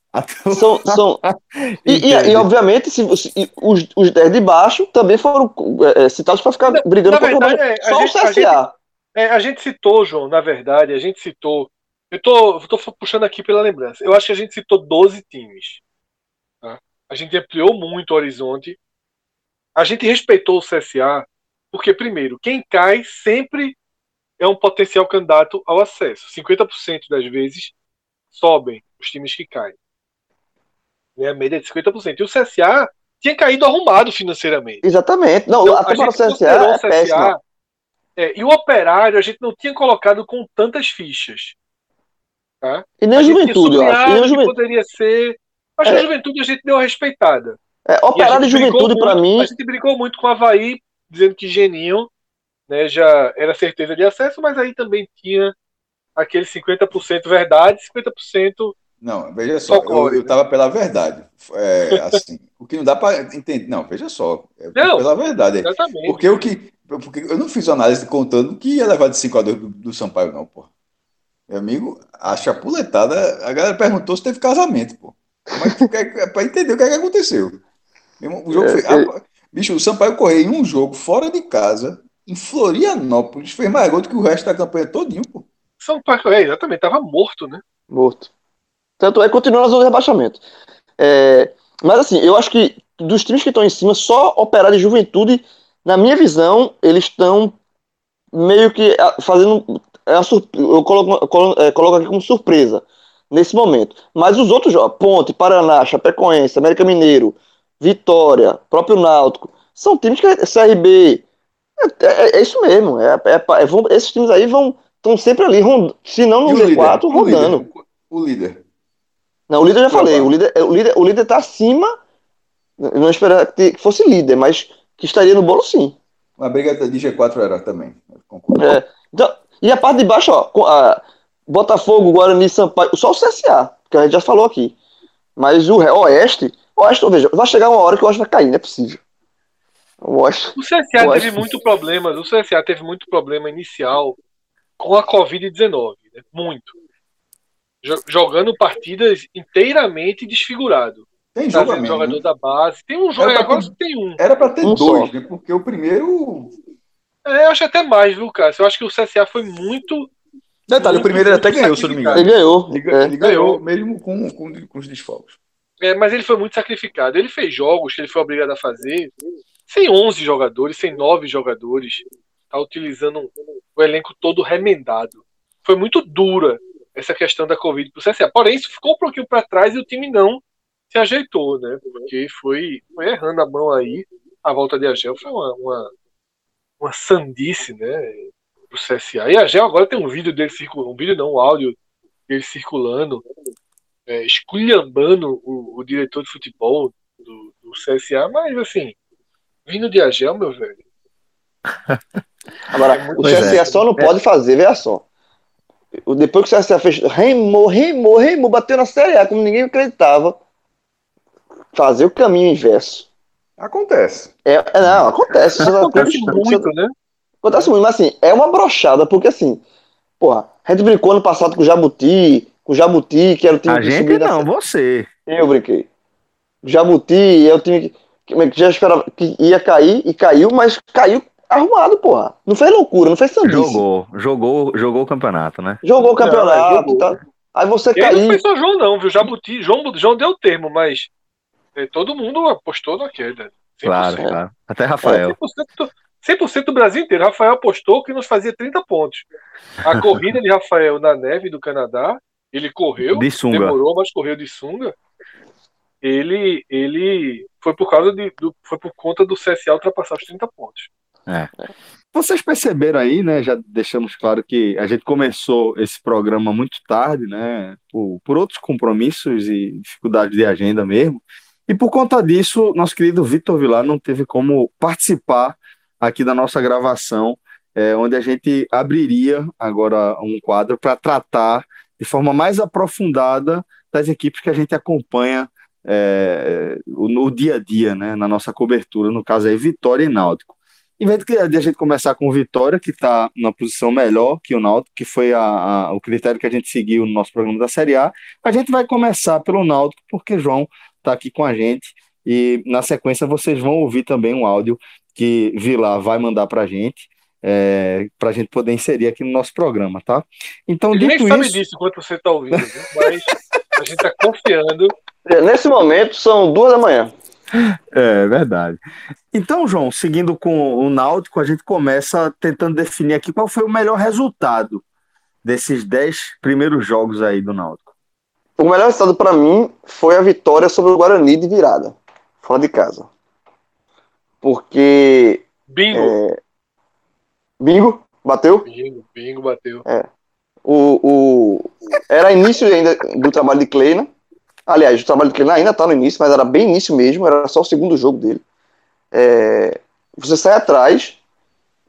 são, são e, e- e, obviamente se, e os, os 10 de baixo também foram é, é, citados para ficar Na- brigando na contra verdade, é, a só gente- o a CSA. É, a gente citou, João, na verdade, a gente citou. Eu tô, eu tô puxando aqui pela lembrança. Eu acho que a gente citou 12 times. tá? A gente ampliou muito o horizonte. A gente respeitou o CSA Porque, primeiro, quem cai sempre é um potencial candidato ao acesso. 50% das vezes sobem os times que caem. Né? A média é de 50%. E o CSA tinha caído arrumado financeiramente. Exatamente. Não, Então, a turma do CSA é péssima. é, e o operário a gente não tinha colocado com tantas fichas. Tá? E nem a a gente juventude, eu acho. E nem a que juventude. poderia ser. Acho que É. a juventude a gente deu uma respeitada. É, a operário e gente juventude, muito- mim, A gente brigou muito com o Havaí, dizendo que Geninho né, já era certeza de acesso, mas aí também tinha aquele 50% verdade, 50% Não, veja só, eu, Folclore, eu né? tava pela verdade. É, assim, o que não dá para entender. Não, veja só, é Não. pela verdade. exatamente. Porque o que. Porque eu não fiz análise contando que ia levar de 5 a 2 do, do Sampaio, não, pô. Meu amigo, a chapuletada, a galera perguntou se teve casamento, pô. Mas é para entender o que, é que aconteceu. O jogo É, foi. é. ah, bicho, o Sampaio Correia em um jogo fora de casa, em Florianópolis, fez mais gol do que o resto da campanha todinho, pô. São Paulo, é, exatamente, tava morto, né? morto. Tanto é que continua na zona de rebaixamento. É, mas assim, eu acho que dos times que estão em cima, só Operário e Juventude, na minha visão, eles estão meio que fazendo. é Eu coloco, eu é, coloco aqui como surpresa nesse momento. Mas os outros jogos, Ponte, Paraná, Chapecoense, América Mineiro, Vitória, próprio Náutico, são times que CRB. É, é- é isso mesmo. É, é- é- vão- esses times aí vão estão sempre ali, rond- se não no o líder? Z4, O rodando. líder? O líder. Não, o líder eu já falei. O líder, o líder, o líder tá acima. Eu não esperava que fosse líder, mas que estaria no bolo sim. Uma briga de G4 era também. concordo. É, então, e a parte de baixo, ó, com a Botafogo, Guarani, Sampaio, só o CSA, que a gente já falou aqui. Mas o Oeste, Oeste, veja, vai chegar uma hora que o Oeste vai cair, não é possível. O Oeste, O CSA Eu teve acho- muito problema, o CSA teve muito problema inicial com a Covid-19, né? muito. Jo- Jogando partidas inteiramente desfigurado. Tem jogo Trazendo menos, jogador né? da base. Tem um pra agora ter- tem um. Era para ter Um dois, só. né? Porque o primeiro. É, eu acho até mais, viu, Cássio? Eu acho que o CSA foi muito. Detalhe, o primeiro ele até ganhou, se não me engano. ele ganhou. Ele, é. ele ganhou mesmo com, com, com os desfalques. É, mas ele foi muito sacrificado. Ele fez jogos que ele foi obrigado a fazer sem 11 jogadores, sem 9 jogadores. Tá utilizando o elenco todo remendado. Foi muito dura essa questão da Covid pro CSA. Porém, isso ficou um pouquinho para trás e o time não se ajeitou, né? Porque foi, foi errando a mão aí. A volta de Agel foi uma, uma, uma sandice, né? Pro CSA. E Agel agora tem um vídeo dele circulando. Um vídeo não, um áudio dele circulando é, esculhambando o, o diretor de futebol do, do CSA, mas assim, vindo de Agel, meu velho. Agora, o Pois CSA é. só não pode fazer, veja só. Depois que o CSA fez, reimou, reimou, reimou, bateu na Série A, como ninguém acreditava. Fazer o caminho inverso. Acontece. É, é, não, acontece. Isso Acontece isso- muito, né? Acontece muito, mas assim, é uma brochada, porque assim, porra, a gente brincou ano passado com o Jabuti, com o Jabuti, que era o time A que gente não, você. Eu brinquei. O Jabuti é o time que, que- que já esperava que ia cair e caiu, mas caiu arrumado, porra. Não fez loucura, não fez sandice. Jogou, jogou, jogou o campeonato, né? Jogou o Não, campeonato jogou. e tal. Aí você Ele não caiu. foi só João, não, viu? Jabuti, João, João deu o termo, mas é, todo mundo apostou na queda. 100%. Claro, claro. Até Rafael. 100%, do- 100% do Brasil inteiro. Rafael apostou que nos fazia 30 pontos. A corrida de Rafael na neve do Canadá, ele correu, De sunga. demorou, mas correu de sunga. Ele, ele foi por causa de, do, foi por conta do CSA ultrapassar os 30 pontos. Vocês perceberam aí, né? Já deixamos claro que a gente começou esse programa muito tarde, né? Por, por outros compromissos e dificuldades de agenda mesmo. E por conta disso, nosso querido Vitor Vilar não teve como participar aqui da nossa gravação, é, onde a gente abriria agora um quadro para tratar de forma mais aprofundada das equipes que a gente acompanha é, no dia a dia, né? Na nossa cobertura, no caso aí, Vitória e Náutico. Em vez de de a gente começar com o Vitória, que está na posição melhor que o Náutico, que foi a- a- o critério que a gente seguiu no nosso programa da Série A, a gente vai começar pelo Náutico, porque João está aqui com a gente. E na sequência vocês vão ouvir também um áudio que Vilar vai mandar para a gente, para a gente poder inserir aqui no nosso programa, tá? Então, Ele nem dito sabe isso, disso enquanto você está ouvindo, viu? mas a gente está confiando. Nesse momento são duas da manhã. É verdade. Então, João, seguindo com o Náutico, a gente começa tentando definir aqui qual foi o melhor resultado desses dez primeiros jogos aí do Náutico. O melhor resultado pra mim foi a vitória sobre o Guarani de virada, fora de casa. Porque. Bingo. Bingo, bateu? Bingo, bingo bateu. O, o, era início ainda do trabalho de Kleina. Aliás, o trabalho de Kleina ainda tá no início, mas era bem início mesmo, era só o segundo jogo dele. É, você sai atrás,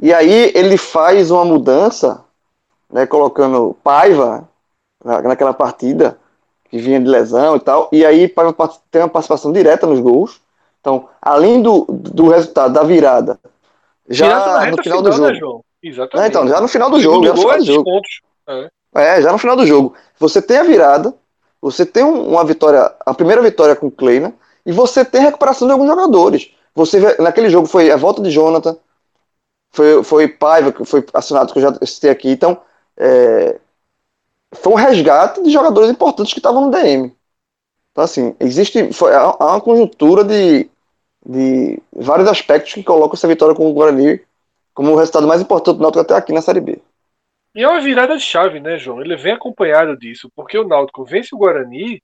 e aí ele faz uma mudança, né, colocando Paiva na- naquela partida, que vinha de lesão e tal, e aí Paiva tem uma participação direta nos gols. Então, além do, do resultado da virada, já no reta final do né, jogo. João? É, Exatamente. então, já no final do jogo, já no gol final é do jogo. descontos. É, já no final do jogo. Você tem a virada, você tem um- uma vitória, a primeira vitória com o Kleina, e você tem a recuperação de alguns jogadores. Você vê, naquele jogo foi a volta de Jonathan, foi, foi Paiva, que foi assinado, que eu já citei aqui. Então, é, foi um resgate de jogadores importantes que estavam no DM. Então, assim, existe. Foi, há há uma conjuntura de, de vários aspectos que colocam essa vitória com o Guarani como o resultado mais importante do Náutico até aqui na Série B. E é uma virada de chave, né, João? Ele vem acompanhado disso, porque o Náutico vence o Guarani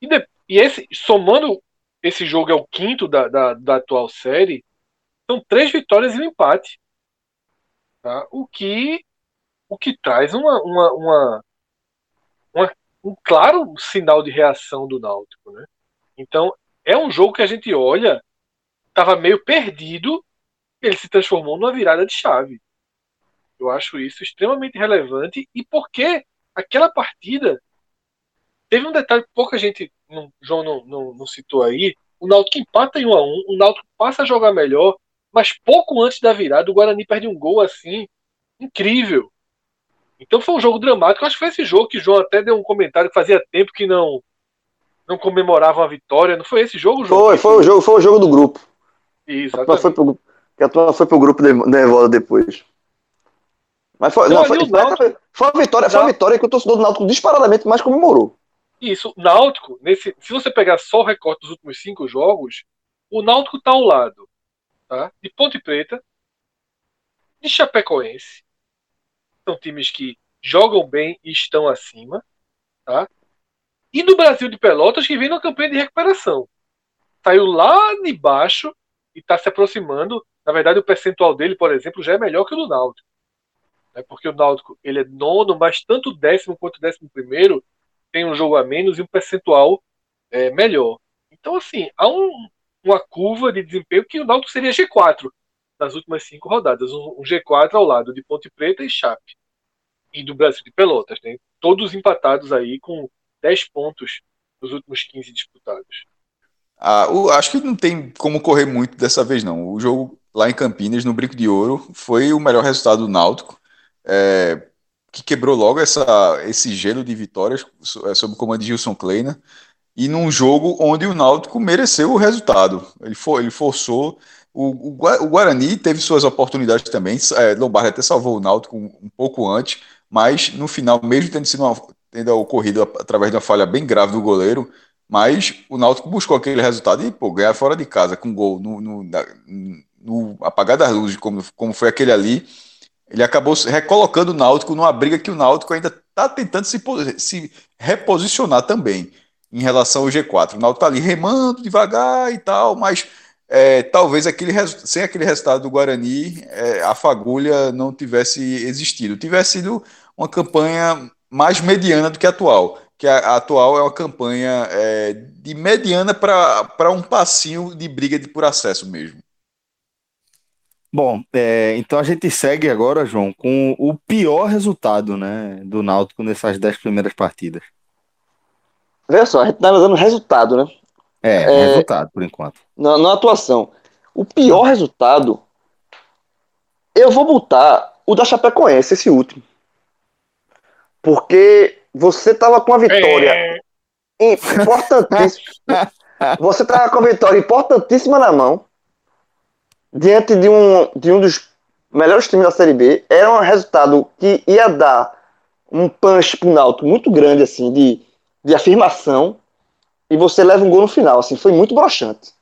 e, de- e esse, somando esse jogo é o quinto da, da, da atual série, são três vitórias e um empate. Tá? O que o que traz uma, uma, uma, uma- um claro sinal de reação do Náutico, né? Então é um jogo que a gente olha, estava meio perdido, ele se transformou numa virada de chave. Eu acho isso extremamente relevante e porque aquela partida teve um detalhe que pouca gente, não, João não, não, não citou aí, o Náutico empata em 1 a 1, o Náutico passa a jogar melhor, mas pouco antes da virada o Guarani perde um gol assim incrível. Então foi um jogo dramático. Eu acho que foi esse jogo que o João até deu um comentário que fazia tempo que não não comemorava uma vitória. Não foi esse jogo, João? Foi, foi o jogo, foi o jogo do grupo. A turma Exatamente. foi pro, que a turma foi pro grupo de Nervosa depois. Mas foi, Não, não, foi, Náutico- foi uma vitória, foi uma vitória que o torcedor do Náutico disparadamente mais comemorou. Isso, o Náutico, nesse, se você pegar só o recorte dos últimos cinco jogos, o Náutico tá ao lado tá? de Ponte Preta, de Chapecoense, são times que jogam bem e estão acima, tá? e do Brasil de Pelotas, que vem numa campanha de recuperação. Saiu lá de baixo e está se aproximando. Na verdade, o percentual dele, por exemplo, já é melhor que o do Náutico. Né? Porque o Náutico ele é nono, mas tanto o décimo quanto o décimo primeiro tem um jogo a menos e um percentual é, melhor. Então, assim, há um- uma curva de desempenho que o Náutico seria G4 nas últimas cinco rodadas. Um, um G4 ao lado de Ponte Preta e Chape. E do Brasil de Pelotas. Né? Todos empatados aí com 10 pontos nos últimos 15 disputados. Ah, o- acho que não tem como correr muito dessa vez, não. O jogo lá em Campinas, no Brinco de Ouro, foi o melhor resultado do Náutico, é, que quebrou logo essa, esse gelo de vitórias é, sob o comando de Gilson Kleina, e num jogo onde o Náutico mereceu o resultado. Ele, for, ele forçou. O, o, o Guarani teve suas oportunidades também. É, Lombardi até salvou o Náutico um, um pouco antes, mas no final, mesmo tendo sido uma, tendo ocorrido através de uma falha bem grave do goleiro, mas o Náutico buscou aquele resultado e, pô, ganhar fora de casa com gol no, no, na- no apagar das luzes, como, como foi aquele ali, ele acabou recolocando o Náutico numa briga que o Náutico ainda está tentando se, se reposicionar também em relação ao G4. O Náutico tá ali remando devagar e tal, mas é, talvez aquele, sem aquele resultado do Guarani, é, a fagulha não tivesse existido. Tivesse sido uma campanha mais mediana do que a atual. Que a, a atual é uma campanha é, de mediana para um passinho de briga de por acesso mesmo. Bom, é, então a gente segue agora, João, com o pior resultado, né, do Náutico nessas dez primeiras partidas. Veja só, a gente tá analisando o resultado, né? É, É. resultado, por enquanto. Na, na atuação. O pior resultado, eu vou botar o da Chapecoense, esse último. Porque você tava com a vitória É, importantíssima. Você tava com a vitória importantíssima na mão. Diante de um, de um dos melhores times da Série B. Era um resultado que ia dar um punch pro Náutico muito grande, assim, de, de afirmação. E você leva um gol no final, assim, foi muito broxante.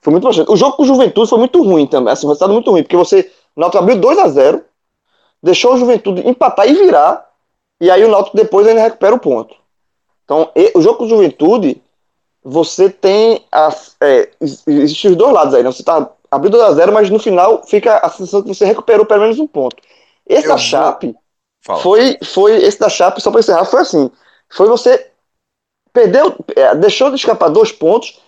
Foi muito bastante. O jogo com o Juventude foi muito ruim também. Assim, um resultado muito ruim, porque você. O Náutico abriu 2 a 0 deixou o Juventude empatar e virar, e aí o Náutico depois ainda recupera o ponto. Então, o jogo com o Juventude, você tem as. É, os dois lados aí, né? Você tá abrindo 2 a 0 mas no final fica a sensação que você recuperou pelo menos um ponto. Esse Eu da Chape. Foi, foi esse da Chape, só para encerrar, foi assim. Foi você perdeu, é, deixou de escapar dois pontos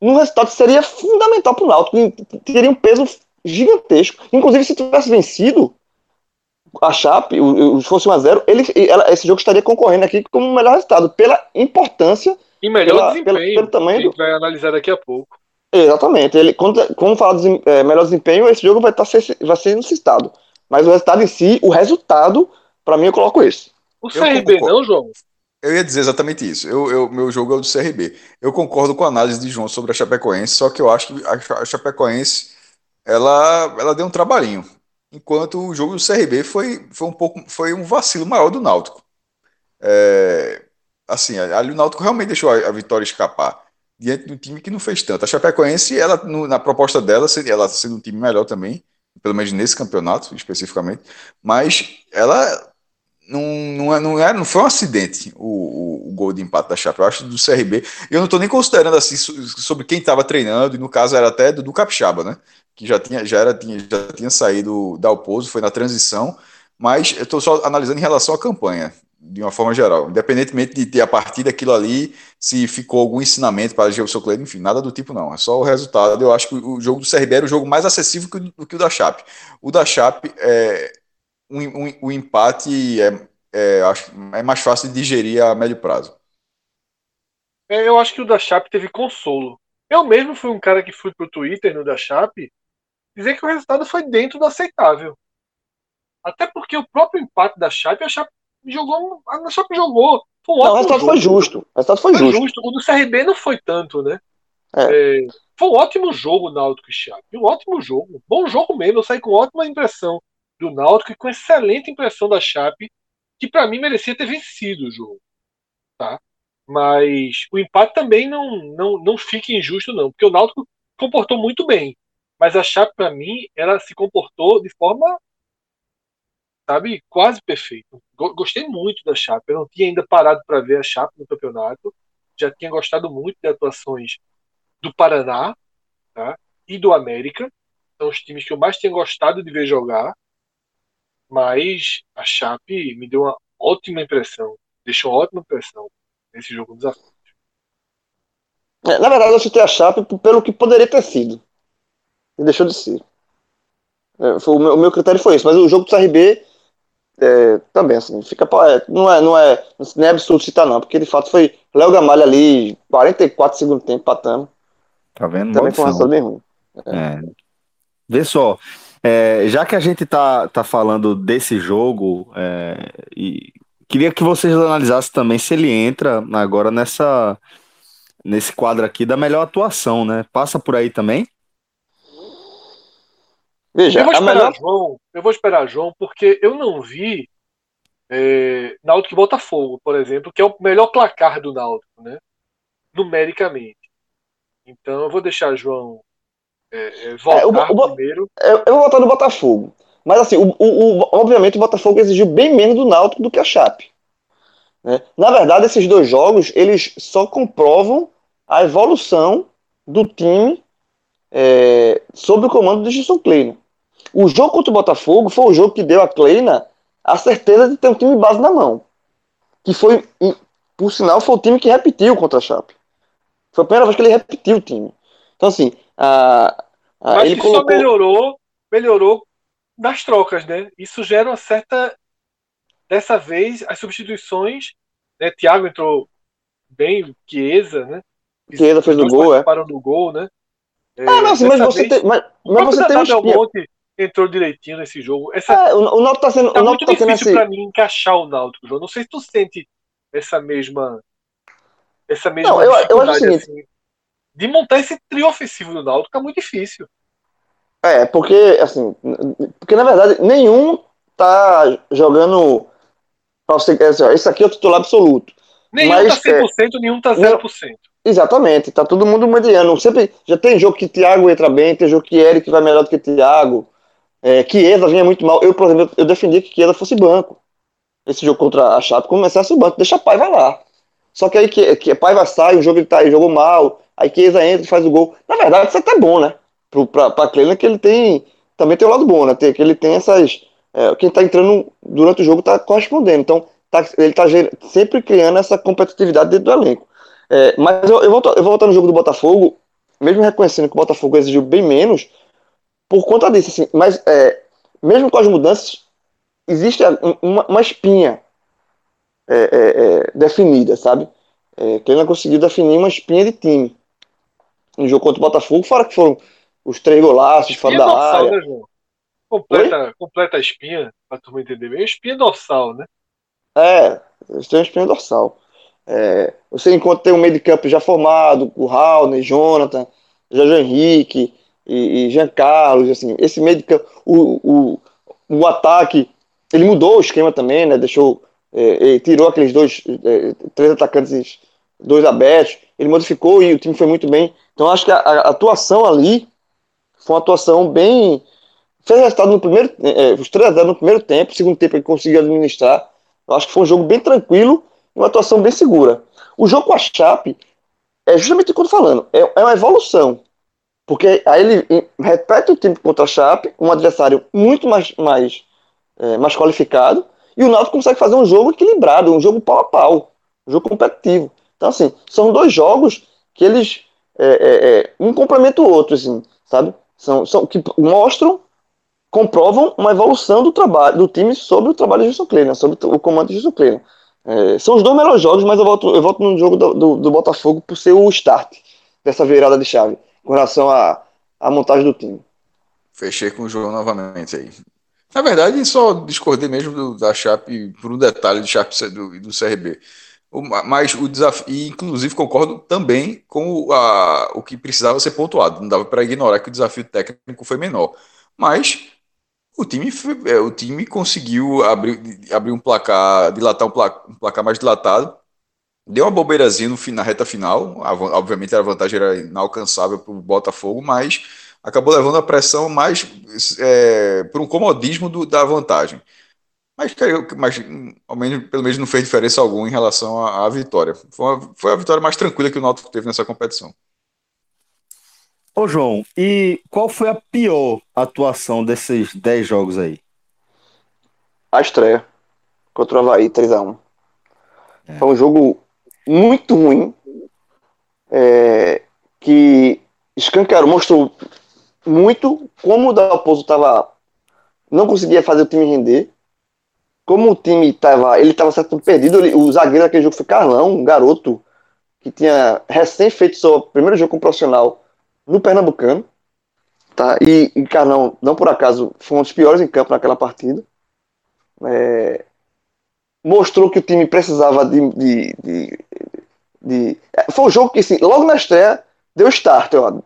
num resultado que seria fundamental para o Náutico, teria um peso gigantesco. Inclusive, se tivesse vencido a Chape, o, o, se fosse 1 a 0 ele, ela- esse jogo estaria concorrendo aqui como o melhor resultado, pela importância. E melhor Pela- desempenho. pelo- pelo tamanho a gente vai analisar daqui a pouco. Exatamente. Ele, quando, quando falar de é, melhor desempenho, esse jogo vai estar ser, vai ser citado. Mas o resultado em si, o resultado, para mim, eu coloco esse. O CRB concordo. não, João? Eu ia dizer exatamente isso. Eu, eu- meu jogo é o do CRB. Eu concordo com a análise de João sobre a Chapecoense, só que eu acho que a Chapecoense ela, ela deu um trabalhinho. Enquanto o jogo do CRB foi, foi um pouco foi um vacilo maior do Náutico. É, assim, ali o Náutico realmente deixou a, a vitória escapar diante de um time que não fez tanto. A Chapecoense, ela, no- na proposta dela, seria- ela sendo um time melhor também, pelo menos nesse campeonato especificamente, mas ela não, não, é, não, é, não foi um acidente o, o, o gol de empate da Chape. Eu acho do CRB. Eu não estou nem considerando assim so- sobre quem estava treinando, e no caso era até do, do Capixaba, né? Que já tinha, já, era, tinha, já tinha saído da Alpozo, foi na transição, mas eu estou só analisando em relação à campanha, de uma forma geral. Independentemente de ter a partir daquilo ali, se ficou algum ensinamento para o seu Cleide, enfim, nada do tipo, não. É só o resultado. Eu acho que o jogo do CRB era o jogo mais acessível que o, do que o da Chape. O da Chape é um, um, o empate é, é, acho, é mais fácil de digerir a médio prazo. É, eu acho que o da Chape teve consolo. Eu mesmo fui um cara que fui pro Twitter no da Chape dizer que o resultado foi dentro do aceitável. Até porque o próprio empate da Chape, a Chape jogou. A Chape jogou. Foi um Não, o ótimo resultado jogo. foi justo. O resultado foi, Foi justo. justo. O do CRB não foi tanto, né? É. É, foi um ótimo jogo Náutico e Chape. Um ótimo jogo. Bom jogo mesmo. Eu saí com ótima impressão do Náutico e com excelente impressão da Chape, que pra mim merecia ter vencido o jogo. Tá? Mas o empate também não, não, não fica injusto, não. Porque o Náutico comportou muito bem. Mas a Chape, pra mim, ela se comportou de forma sabe, quase perfeito. Go- Gostei muito da Chape. Eu não tinha ainda parado para ver a Chape no campeonato. Já tinha gostado muito de atuações do Paraná tá? e do América. São os times que eu mais tinha gostado de ver jogar. Mas a Chape me deu uma ótima impressão. Deixou uma ótima impressão nesse jogo do desafio. É, na verdade, eu chutei a Chape pelo que poderia ter sido. E deixou de ser. É, foi, o, meu, o meu critério foi esse. Mas o jogo do CRB é, também, assim, fica. é, não, é, não, é, não é absurdo citar, não, porque de fato foi Léo Gamalho ali, 44 segundos tempo, patando. Tá vendo? Também foi um resultado bem ruim. É. Vê só, é, já que a gente tá, tá falando desse jogo, é, e queria que vocês analisassem também se ele entra agora nessa nesse quadro aqui da melhor atuação, né? Passa por aí também? Veja, Eu vou esperar melhor. João, eu vou esperar João, porque eu não vi é, Náutico e Botafogo, por exemplo, que é o melhor placar do Náutico, né? Numericamente. Então eu vou deixar João é, é, voltar É, o Bo- o Bo- primeiro. Eu, eu vou votar no Botafogo. Mas assim, o, o- o- obviamente o Botafogo exigiu bem menos do Náutico do que a Chape. né? Na verdade, esses dois jogos, eles só comprovam a evolução do time é, sob o comando de Gilson Kleina. O jogo contra o Botafogo foi o jogo que deu a Kleina a certeza de ter um time base na mão. Que foi, por sinal, foi o time que repetiu contra a Chape. Foi a primeira vez que ele repetiu o time. Então, assim, a, a- Mas ele colocou... só melhorou, melhorou das trocas, né? Isso gera uma certa. Dessa vez, as substituições. Né? Thiago entrou bem, Chiesa, né? Chiesa fez o gol, é. participaram do gol, né? É, Ah, mas, assim, mas dessa você vez, tem, mas, mas você tem um Dadá espinha. Belmonte entrou direitinho nesse jogo. Essa, É, o, o Náutico tá sendo, Tá o muito Náutico tá sendo difícil esse, pra mim encaixar o Náutico, João. Não sei se tu sente essa mesma essa mesma Não, eu- eu acho o seguinte. assim, de montar esse trio ofensivo do Náutico é muito difícil. É, porque, assim, porque na verdade nenhum tá jogando você, assim, esse aqui é o titular absoluto. Nenhum Mas, tá 100%, nenhum tá não- 0%. Exatamente, tá todo mundo mediano. Sempre já tem jogo que Thiago entra bem, tem jogo que Eric vai melhor do que Thiago. É, Chiesa vinha muito mal. Eu, por exemplo, eu defendia que Chiesa fosse banco. Esse jogo contra a Chape começasse o banco, deixa Paiva lá. Só que aí que, que Paiva sai, o jogo ele tá, ele jogou mal, aí Chiesa entra e faz o gol. Na verdade, isso é até bom, né? Pro, pra, pra que ele tem. Também tem o lado bom, né? Tem, que ele tem essas. é, quem tá entrando durante o jogo tá correspondendo. Então, tá- ele tá sempre criando essa competitividade dentro do elenco. É, mas eu, eu, volto, eu vou voltar no jogo do Botafogo, mesmo reconhecendo que o Botafogo exigiu bem menos, por conta disso, assim, mas é, mesmo com as mudanças, existe um- uma, uma espinha é, é, é, definida, sabe? É, que ele não conseguiu definir uma espinha de time no jogo contra o Botafogo, fora que foram os três golaços fora da dorsal, área. né? Completa, completa a espinha, pra turma entender bem. Espinha dorsal, né? É, eles têm uma espinha dorsal. É, você encontra tem um meio de campo já formado, o Raul, Jonathan, Jorge Henrique e, e Jean Carlos, assim, esse meio de campo, o, o, o ataque, ele mudou o esquema também, né? Deixou, é, tirou aqueles dois, é, três atacantes, dois abertos, ele modificou e o time foi muito bem. Então acho que a, a atuação ali foi uma atuação bem fez resultado no primeiro, é, os 3 a 0 no primeiro tempo, segundo tempo ele conseguiu administrar. Eu acho que foi um jogo bem tranquilo e uma atuação bem segura. O jogo com a Chape é justamente o que eu tô falando, é, é uma evolução. Porque aí ele repete o tempo contra a Chape, um adversário muito mais, mais, é, mais qualificado, e o Náutico consegue fazer um jogo equilibrado, um jogo pau a pau, um jogo competitivo. Então, assim, são dois jogos que eles é, é, é, um complementa o outro, assim, sabe? São, são que mostram comprovam uma evolução do trabalho do time sobre o trabalho de Gilson Kleina, sobre o comando de Gilson Kleina. É, são os dois melhores jogos, mas eu volto, eu volto no jogo do, do, do Botafogo por ser o start dessa virada de chave com relação à, à montagem do time. Fechei com o João novamente aí. Na verdade, só discordei mesmo do- da Chape por um detalhe do Chape do, do CRB. O- mas o desafio, e inclusive concordo também com o, a- o que precisava ser pontuado. Não dava para ignorar que o desafio técnico foi menor. Mas o time, é, o time conseguiu abrir, abrir um placar, dilatar um placar, um placar mais dilatado. Deu uma bobeirazinha no, fim- na reta final. Obviamente a vantagem era inalcançável para o Botafogo, mas acabou levando a pressão mais é, por um comodismo do- da vantagem. Mas, caiu- mas ao menos, pelo menos não fez diferença alguma em relação à, à vitória. Foi, uma- foi a vitória mais tranquila que o Náutico teve nessa competição. Ô, João, e qual foi a pior atuação desses 10 jogos aí? A estreia contra o Havaí 3x1. Foi um jogo muito ruim, é, que escancarou, mostrou muito como o Dalpozo tava, não conseguia fazer o time render, como o time estava, ele estava certo perdido, ele- o zagueiro daquele jogo foi Carlão, um garoto que tinha recém feito seu primeiro jogo como profissional no Pernambucano, tá? E, e Carlão, não por acaso, foi um dos piores em campo naquela partida. É, mostrou que o time precisava de, de, de, de- é, Foi um jogo que, assim, logo na estreia, deu start. Ó,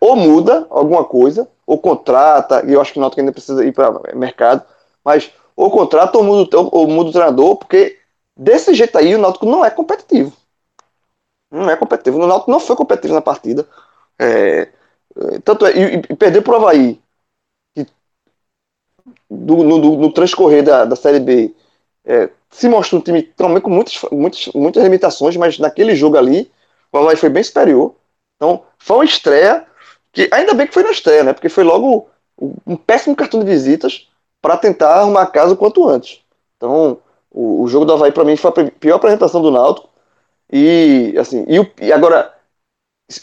ou muda alguma coisa, ou contrata, e eu acho que o Náutico ainda precisa ir para mercado, mas ou contrata ou muda, ou, muda o treinador, porque desse jeito aí o Náutico não é competitivo. Não é competitivo. O Náutico não foi competitivo na partida. É, é, tanto é, e, e perdeu pro Havaí, do- no, no- no transcorrer da, da Série B, é, se mostrou um time também com muitas, muitas, muitas limitações, mas naquele jogo ali, o Havaí foi bem superior. Então, foi uma estreia, que ainda bem que foi na estreia, né? Porque foi logo um péssimo cartão de visitas para tentar arrumar a casa o quanto antes. Então, o, o jogo do Havaí, para mim, foi a pior apresentação do Náutico. E, assim, e, o- e agora,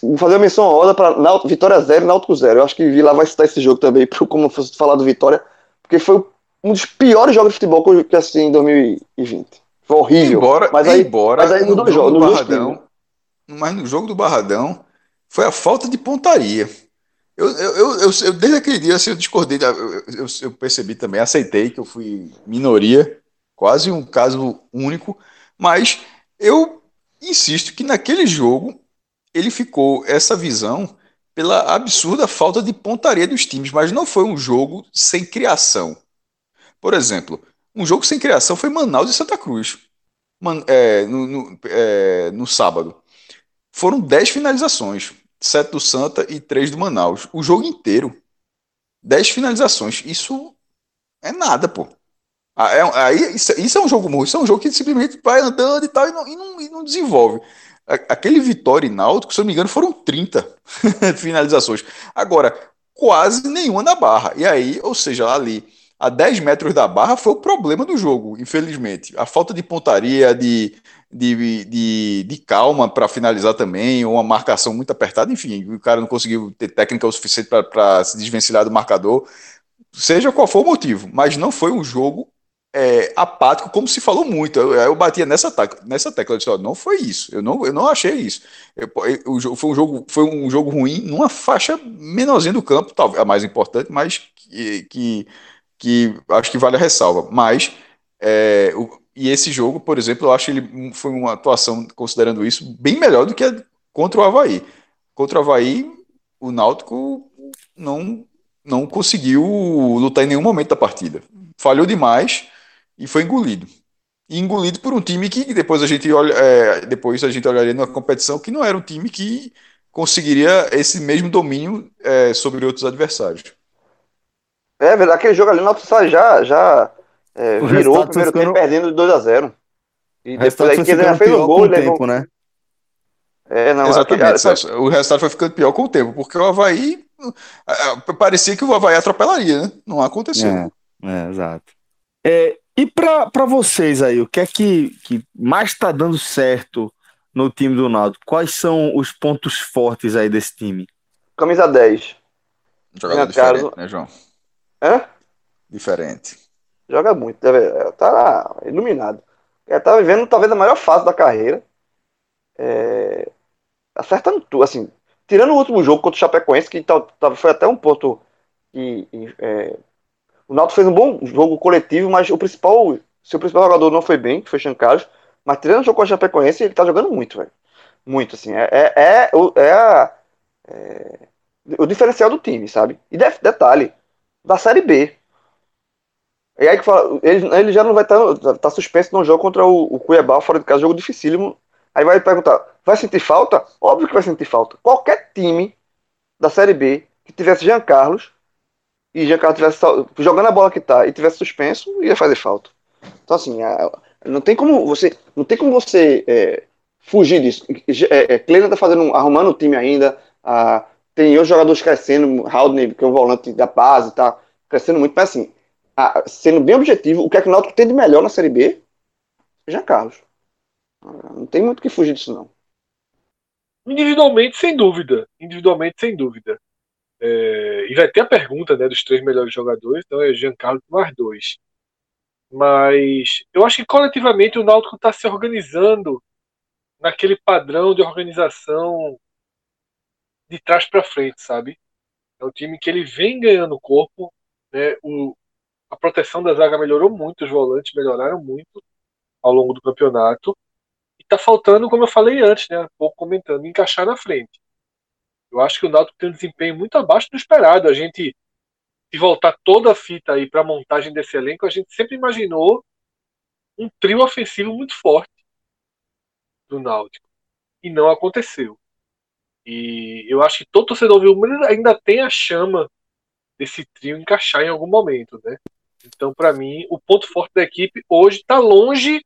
vou fazer uma menção honrosa para Vitória 0 e Náutico 0. Eu acho que Vila vai citar esse jogo também, como fosse falar do Vitória, porque foi um dos piores jogos de futebol que eu assisti em 2020. Foi horrível. Embora, mas aí, embora mas aí no no, jogo do Barradão, mas no jogo do Barradão foi a falta de pontaria. Eu, eu, eu, eu- desde aquele dia assim, eu discordei, eu- eu percebi também, aceitei que eu fui minoria, quase um caso único, mas eu insisto que naquele jogo ele ficou essa visão pela absurda falta de pontaria dos times, mas não foi um jogo sem criação. Por exemplo, um jogo sem criação foi Manaus e Santa Cruz Man- é, no, no- é, no sábado. foram 10 finalizações, 7 do Santa e 3 do Manaus. O jogo inteiro, 10 finalizações. Isso é nada, pô. É- Aí, isso, isso é um jogo morro, isso é um jogo que simplesmente vai andando e tal e não, e não, e não desenvolve. Aquele Vitória e Náutico, se eu não me engano, foram 30 finalizações. Agora, quase nenhuma na barra. E aí, ou seja, ali, a 10 metros da barra foi o problema do jogo, infelizmente. A falta de pontaria, de, de, de, de calma para finalizar também, uma marcação muito apertada, enfim, o cara não conseguiu ter técnica o suficiente para se desvencilhar do marcador, seja qual for o motivo, mas não foi um jogo é, apático, como se falou muito. Eu, eu batia nessa, nessa tecla, eu disse, ó, não foi isso, eu não, eu não achei isso. Eu- eu- foi, um jogo, foi um jogo ruim numa faixa menorzinha do campo, talvez a mais importante, mas que, que, que acho que vale a ressalva. Mas, é, o- e esse jogo, por exemplo, eu acho que ele foi uma atuação, considerando isso, bem melhor do que a contra o Havaí. Contra o Havaí, o Náutico não, não conseguiu lutar em nenhum momento da partida. Falhou demais e foi engolido. E engolido por um time que depois a gente olha, é, depois a gente olharia numa competição que não era um time que conseguiria esse mesmo domínio é, sobre outros adversários. É verdade, aquele jogo ali, o Náutico já, já é, O virou o resultado primeiro tempo perdendo de 2x0. E O depois aí foi que ele já fez um gol levou. tempo, né? É, não, Exatamente, aquele- Celso. O resultado foi ficando pior com o tempo, porque o Havaí é, parecia que o Havaí atropelaria, né? Não aconteceu. É, é, exato. É, e para vocês aí, o que é que, que mais está dando certo no time do Náutico? Quais são os pontos fortes aí desse time? Camisa 10. Jogador diferente, casa- né, João? Hã? Diferente. Joga muito, deve- tá iluminado. Ele tá vivendo talvez a maior fase da carreira. É, acertando tudo, assim. Tirando o último jogo contra o Chapecoense, que tal- tal- foi até um ponto que é, o Náutico fez um bom jogo coletivo, mas o principal, seu principal jogador não foi bem, que foi Chancalhos, mas tirando o jogo contra o Chapecoense, ele tá jogando muito, velho. Muito, assim. É, é, é, o- é a- é o diferencial do time, sabe? E de- detalhe, da Série B. E aí que fala, ele, ele já não vai estar tá, suspenso no jogo contra o, o Cuiabá fora de casa, jogo dificílimo. Aí vai perguntar, vai sentir falta? Óbvio que vai sentir falta. Qualquer time da Série B que tivesse Jean Carlos e Jean Carlos tivesse jogando a bola que tá e tivesse suspenso, ia fazer falta. Então assim, não tem como você, não tem como você é, fugir disso. É, é, Kleina tá fazendo, um- arrumando o time ainda. a- tem outros jogadores crescendo, Haldney, que é o volante da base, tá crescendo muito, mas assim, a- sendo bem objetivo, o que é que o Náutico tem de melhor na Série B? Jean Carlos. Não tem muito que fugir disso, não. Individualmente, sem dúvida. Individualmente, sem dúvida. É, e vai ter a pergunta né, dos três melhores jogadores, então é Giancarlo mais dois. Mas eu acho que coletivamente o Náutico está se organizando naquele padrão de organização de trás para frente, sabe? É um time que ele vem ganhando corpo, né? O, a proteção da zaga melhorou muito, os volantes melhoraram muito ao longo do campeonato. E tá faltando, como eu falei antes, né? Um pouco comentando, encaixar na frente. Eu acho que o Náutico tem um desempenho muito abaixo do esperado. A gente, se voltar toda a fita aí para a montagem desse elenco, a gente sempre imaginou um trio ofensivo muito forte do Náutico. E não aconteceu. E eu acho que todo torcedor viu ainda tem a chama desse trio encaixar em algum momento, né? Então, para mim, o ponto forte da equipe hoje está longe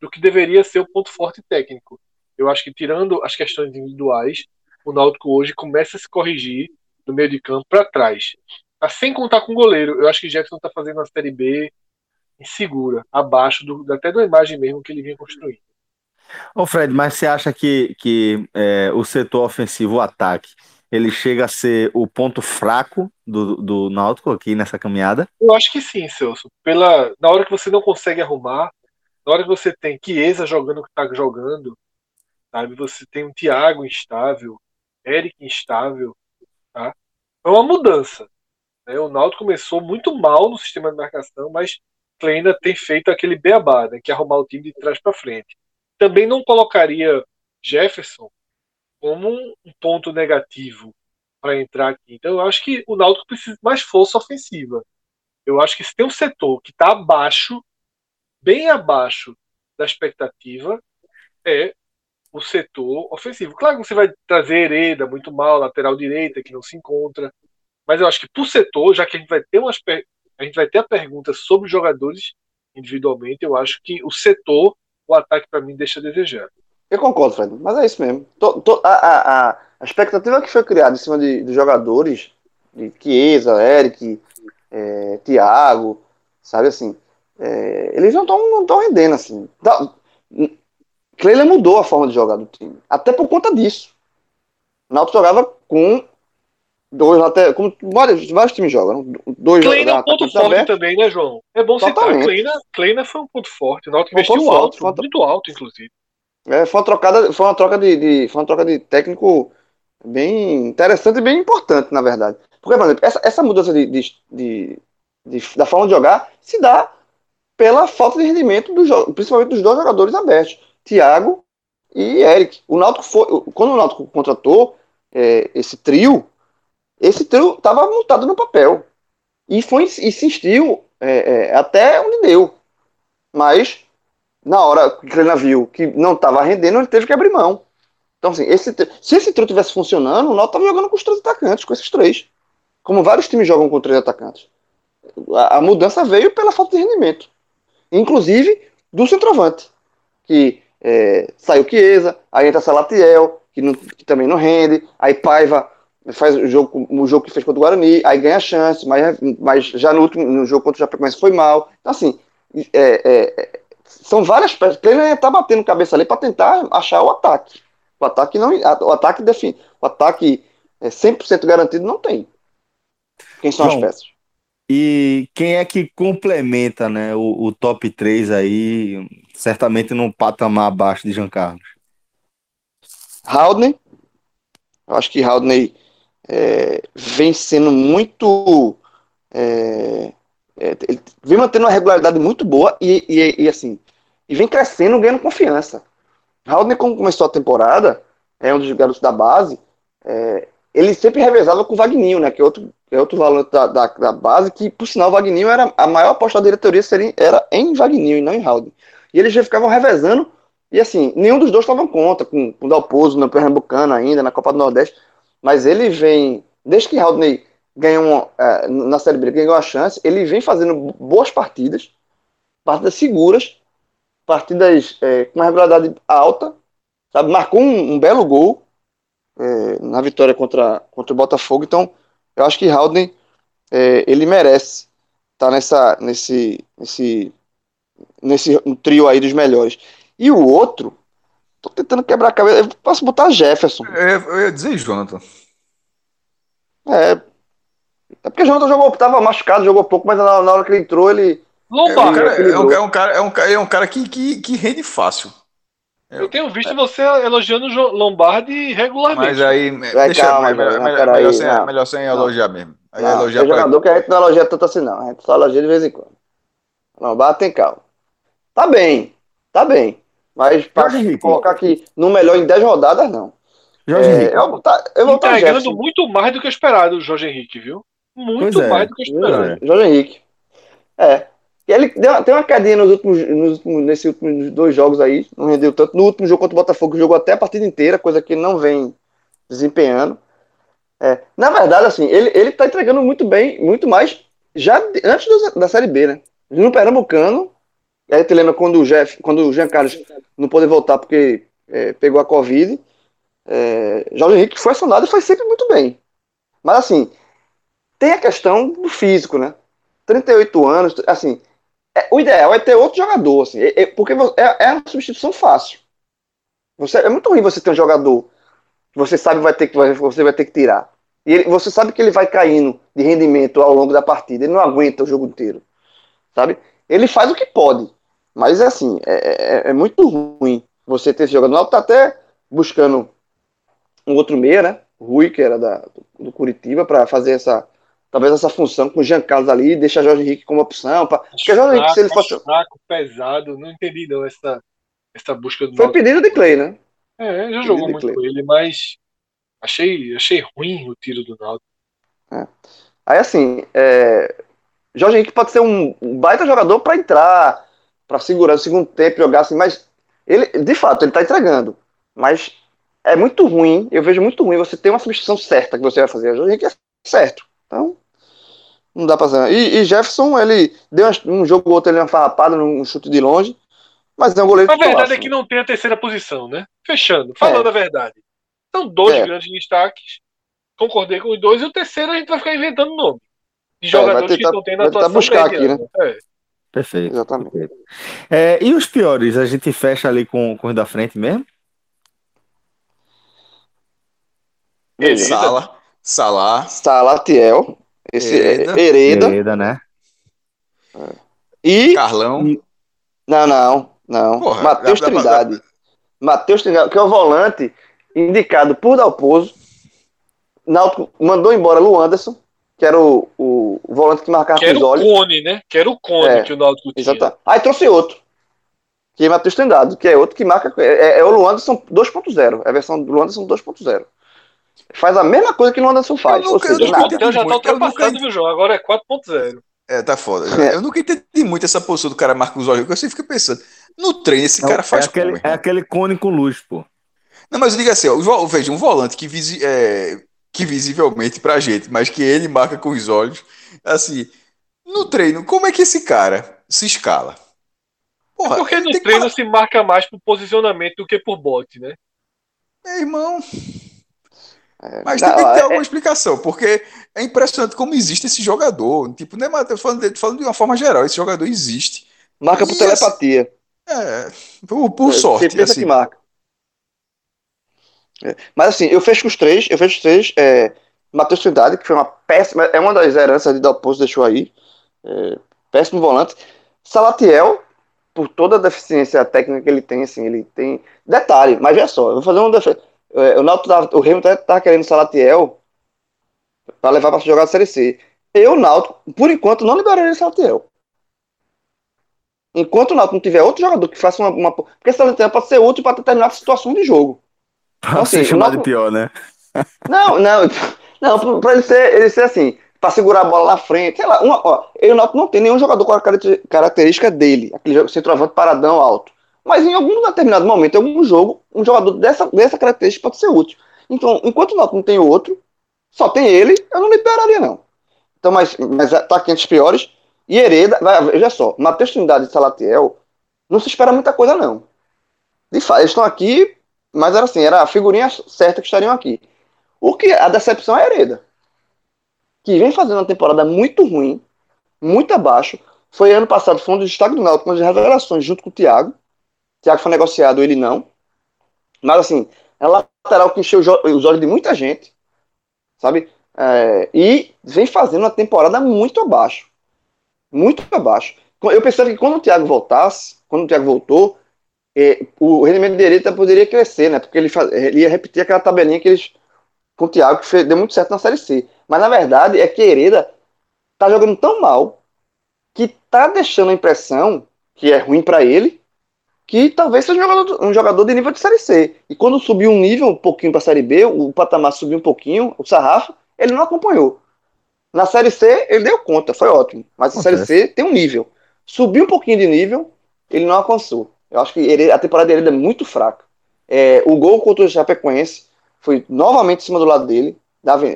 do que deveria ser o ponto forte técnico. Eu acho que tirando as questões individuais, o Náutico hoje começa a se corrigir do meio de campo para trás. Tá sem contar com o goleiro. Eu acho que Jefferson está fazendo uma série B insegura, abaixo do, até da imagem mesmo que ele vinha construindo. Ô Fred, mas você acha que, que é, o setor ofensivo, o ataque, ele chega a ser o ponto fraco do, do Náutico aqui nessa caminhada? Eu acho que sim, Celso. Pela, na hora que você não consegue arrumar, na hora que você tem Chiesa jogando o que está jogando, sabe? Você tem um Thiago instável, Eric instável, tá? É uma mudança. Né? O Náutico começou muito mal no sistema de marcação, mas Kleina tem feito aquele beabá, né? Que é arrumar o time de trás para frente. Também não colocaria Jefferson como um ponto negativo para entrar aqui. Então eu acho que o Náutico precisa de mais força ofensiva. Eu acho que se tem um setor que está abaixo, bem abaixo da expectativa, é o setor ofensivo. Claro que você vai trazer Hereda muito mal, lateral direita, que não se encontra. Mas eu acho que por setor, já que a gente vai ter umas a gente vai ter a pergunta sobre os jogadores individualmente, eu acho que o setor, o ataque para mim deixa a desejar. Eu concordo, Fred, mas é isso mesmo. To- to- a, a, a- expectativa que foi criada em cima de, dos jogadores, de Chiesa, Eric, é, Thiago, sabe assim, é, eles não estão não rendendo assim. Tá- Cleila mudou a forma de jogar do time, até por conta disso. O Náutico jogava com dois laterais, como vários, vários times jogam, dois Kleina é um ponto atacantes forte abertos. também, né, João? É bom citar. Totalmente. Kleina, Kleina foi um ponto forte. O Náutico um investiu ponto alto, forte, muito alto, inclusive. É, foi uma trocada, foi uma troca de, de- foi uma troca de técnico bem interessante e bem importante, na verdade. Porque, por exemplo, essa, essa mudança de, de- de- de- da forma de jogar se dá pela falta de rendimento do principalmente dos dois jogadores abertos, Thiago e Eric. O Náutico foi, quando o Náutico contratou é, esse trio, esse trio estava montado no papel e foi insistiu é, é, até onde deu, mas na hora que ele viu que não estava rendendo, ele teve que abrir mão. Então, assim, esse, se esse trio tivesse funcionando, o Náutico estava jogando com os três atacantes, com esses três. Como vários times jogam com três atacantes. A, a mudança veio pela falta de rendimento. Inclusive do centroavante. Que é, saiu Chiesa, aí entra Salatiel, que, não- que também não rende, aí Paiva faz o jogo, o jogo que fez contra o Guarani, aí ganha chance, mas, mas já no último no jogo contra o Chapecoense foi mal. Então, assim, é, é, são várias peças. O Kleiner tá batendo cabeça ali para tentar achar o ataque. O ataque não, o ataque define, o ataque é 100% garantido não tem. Quem são João, as peças? E quem é que complementa, né, o, o top 3 aí, certamente num patamar abaixo de Jean Carlos? Haldner. Eu acho que Haldner é, vem sendo muito. é, é, vem mantendo uma regularidade muito boa e, e, e, assim. E vem crescendo, ganhando confiança. Haldner, quando começou a temporada, é um dos garotos da base. é, ele sempre revezava com o Vagninho, né? Que é outro, é outro valor da, da, da base, que por sinal o Vagninho era a maior aposta da diretoria seria, era em Vagninho e não em Haldner. E eles já ficavam revezando, e assim, nenhum dos dois estavam contra, com, com o Dalpozo no Pernambucano ainda, na Copa do Nordeste. Mas ele vem, desde que Haldner ganhou é, na Série B, ganhou a chance, ele vem fazendo boas partidas, partidas seguras, partidas é, com uma regularidade alta, sabe? Marcou um, um belo gol é, na vitória contra, contra o Botafogo. Então, eu acho que Haldner é, ele merece estar nessa, nesse, nesse, nesse trio aí dos melhores. E o outro, tô tentando quebrar a cabeça. Eu posso botar Jefferson. Eu, eu ia dizer Jonathan. É, é porque o Jonathan jogou, tava machucado, jogou pouco, mas na, na hora que ele entrou, ele. É um Lombardi, cara, é um, é um cara, é um cara, é um cara que, que, que rende fácil. eu tenho visto você elogiando o Lombardi regularmente. Mas aí. Vai, deixa, calma, mas- não, melhor, melhor sem, não. melhor sem elogiar mesmo. Aí Não, elogiar pra- jogador que a gente não elogia tanto assim, não. A gente só elogia de vez em quando. Não, bata tem calma. Tá bem, tá bem. Mas Henrique. colocar aqui no melhor em 10 rodadas, não. Jorge É, Henrique. eu vou botar, eu vou botar Entregando Jefferson. muito mais do que esperado, o Jorge Henrique, viu? Muito Pois é, mais do que eu esperava. pois é. Jorge Henrique. É. E ele deu, tem uma quedinha nos últimos, nos últimos, nesses últimos dois jogos aí, não rendeu tanto. No último jogo contra o Botafogo, jogou até a partida inteira, coisa que ele não vem desempenhando. É, na verdade, assim, ele, ele tá entregando muito bem, muito mais, já de- antes do- da Série B, né? No Pernambucano, e aí lembra quando o, Jeff, quando o Jean Carlos não pôde voltar porque é, pegou a Covid, é, Jorge Henrique foi acionado e foi sempre muito bem. Mas assim, tem a questão do físico, né? 38 anos, assim, é- o ideal é ter outro jogador, assim, é- é- porque é, é uma substituição fácil. Você, é muito ruim você ter um jogador que você sabe vai ter que você vai ter que tirar. E ele- você sabe que ele vai caindo de rendimento ao longo da partida, ele não aguenta o jogo inteiro, sabe? Ele faz o que pode, mas é assim, é, é- é muito ruim você ter esse jogador. O Náutico tá até buscando um outro meia, né? Rui, que era da, do Curitiba, para fazer essa talvez essa função com o Jean Carlos ali, deixar Jorge Henrique como opção. Pra... Porque Jorge Henrique, se ele fosse. fraco, pesado, não entendi não essa, essa busca do Foi Náutico. pedido de Clay, né? É, já jogou muito Clay. com ele, mas achei, achei ruim o tiro do Náutico. Aí assim, é... Jorge Henrique pode ser um baita jogador para entrar, para segurar o segundo tempo, jogar assim, mas ele, de fato, ele tá entregando. Mas é muito ruim, eu vejo muito ruim você ter uma substituição certa que você vai fazer. A gente é certo. Então, não dá pra fazer. E, e Jefferson, ele deu um jogo ou outro, ele uma farrapada num chute de longe. Mas é um goleiro A verdade é que não tem a terceira posição, né? Fechando, falando a verdade. São dois É. grandes destaques. Concordei com os dois. E o terceiro a gente vai ficar inventando nome. De É, vai jogadores que tentar- estão tendo vai atuação buscar aqui, mediana. É. Perfeito. Exatamente. perfeito. É, e os piores, a gente fecha ali com, com os da frente mesmo? Hereda. Sala, Salah, Salatiel, esse Hereda. Hereda, Hereda Hereda, né? e. Carlão. Não, não, não. Porra, Matheus dá pra- Trindade. Matheus Trindade, que é o volante indicado por Dalpozo. Náutico mandou embora Lu Anderson, que era o, o volante que marcava Que com era os o olhos. Cone, né? Que era o Cone É, que o Náutico tinha. Exato. Aí trouxe outro. Que é Matheus Trindade, que é outro que marca. É, é o Luanderson 2.0. É a versão do Luanderson 2.0. Faz a mesma coisa que o Luanderson faz. Eu Ou nunca- eu seja, nunca. Então já tá nunca ultrapassado, viu, João? Agora é 4.0. É, tá foda. É. Eu nunca entendi muito essa postura do cara marca os olhos, porque eu sempre fico pensando. No treino, esse cara faz é aquele, como, é aquele cone com luz, pô. Não, mas eu digo assim, ó, o veja, um volante que, visi- é, que visivelmente pra gente, mas que ele marca com os olhos, assim, no treino, como é que esse cara se escala? Porra, Porque no tem que treino se marca mais por posicionamento do que por bote, né? Meu irmão. É, Mas não, tem que ter é- alguma explicação, porque é impressionante como existe esse jogador. Tipo, é, eu tô falando, falando de uma forma geral, esse jogador existe. marca por E telepatia. É, por, por Você sorte. pensa Assim. que marca. É. Mas assim, eu fecho os três. Eu fecho os três. É, Matheus Trindade, que foi uma péssima. É uma das heranças de Dalpozo deixou aí. É, péssimo volante. Salatiel, por toda a deficiência técnica que ele tem, assim, ele tem. Detalhe, mas veja só, eu vou fazer um defe... é, O Náutico o Remo tá querendo Salatiel para levar para jogar a Série C. Eu, Náutico, por enquanto, não liberaria Salatiel. Enquanto o Náutico não tiver outro jogador que faça uma. uma... Porque Salatiel pode ser útil para determinada situação de jogo. Pra Assim, ser chamado o de pior, né? Não, não, não, pra ele ser, ele ser assim, pra segurar a bola na frente, sei lá, uma, ó, ele não, não tem nenhum jogador com a caracter- característica dele, aquele centroavante paradão alto. Mas em algum determinado momento, em algum jogo, um jogador dessa, dessa característica pode ser útil. Então, enquanto o Náutico não tem outro, só tem ele, eu não liberaria, não. Então, mas, mas tá aqui entre os piores. E Hereda, vai, veja só, Matheus Trindade e Salatiel, não se espera muita coisa, não. De fato, eles estão aqui, mas era assim, era a figurinha certa que estariam aqui. O que a decepção é a Hereda, que vem fazendo uma temporada muito ruim, muito abaixo. Foi ano passado, foi um dos do Náutico, revelações junto com o Thiago. O Thiago foi negociado, ele não. Mas assim, é lateral que encheu os olhos de muita gente, sabe? É, e vem fazendo uma temporada muito abaixo. Muito abaixo. Eu pensava que quando o Thiago voltasse, quando o Thiago voltou, é, o rendimento de Hereda poderia crescer, né? Porque ele, faz- ele ia repetir aquela tabelinha que eles com o Thiago, que fez- deu muito certo na Série C. Mas na verdade é que Hereda tá jogando tão mal que tá deixando a impressão que é ruim para ele, que talvez seja um jogador, um jogador de nível de Série C. E quando subiu um nível um pouquinho para Série B, o patamar subiu um pouquinho, o sarrafo, ele não acompanhou. Na Série C, ele deu conta, foi ótimo. Mas a Série C tem um nível. Subiu um pouquinho de nível, ele não alcançou. Eu acho que ele- a temporada dele é muito fraca. É, o gol contra o Chapecoense foi novamente em cima do lado dele.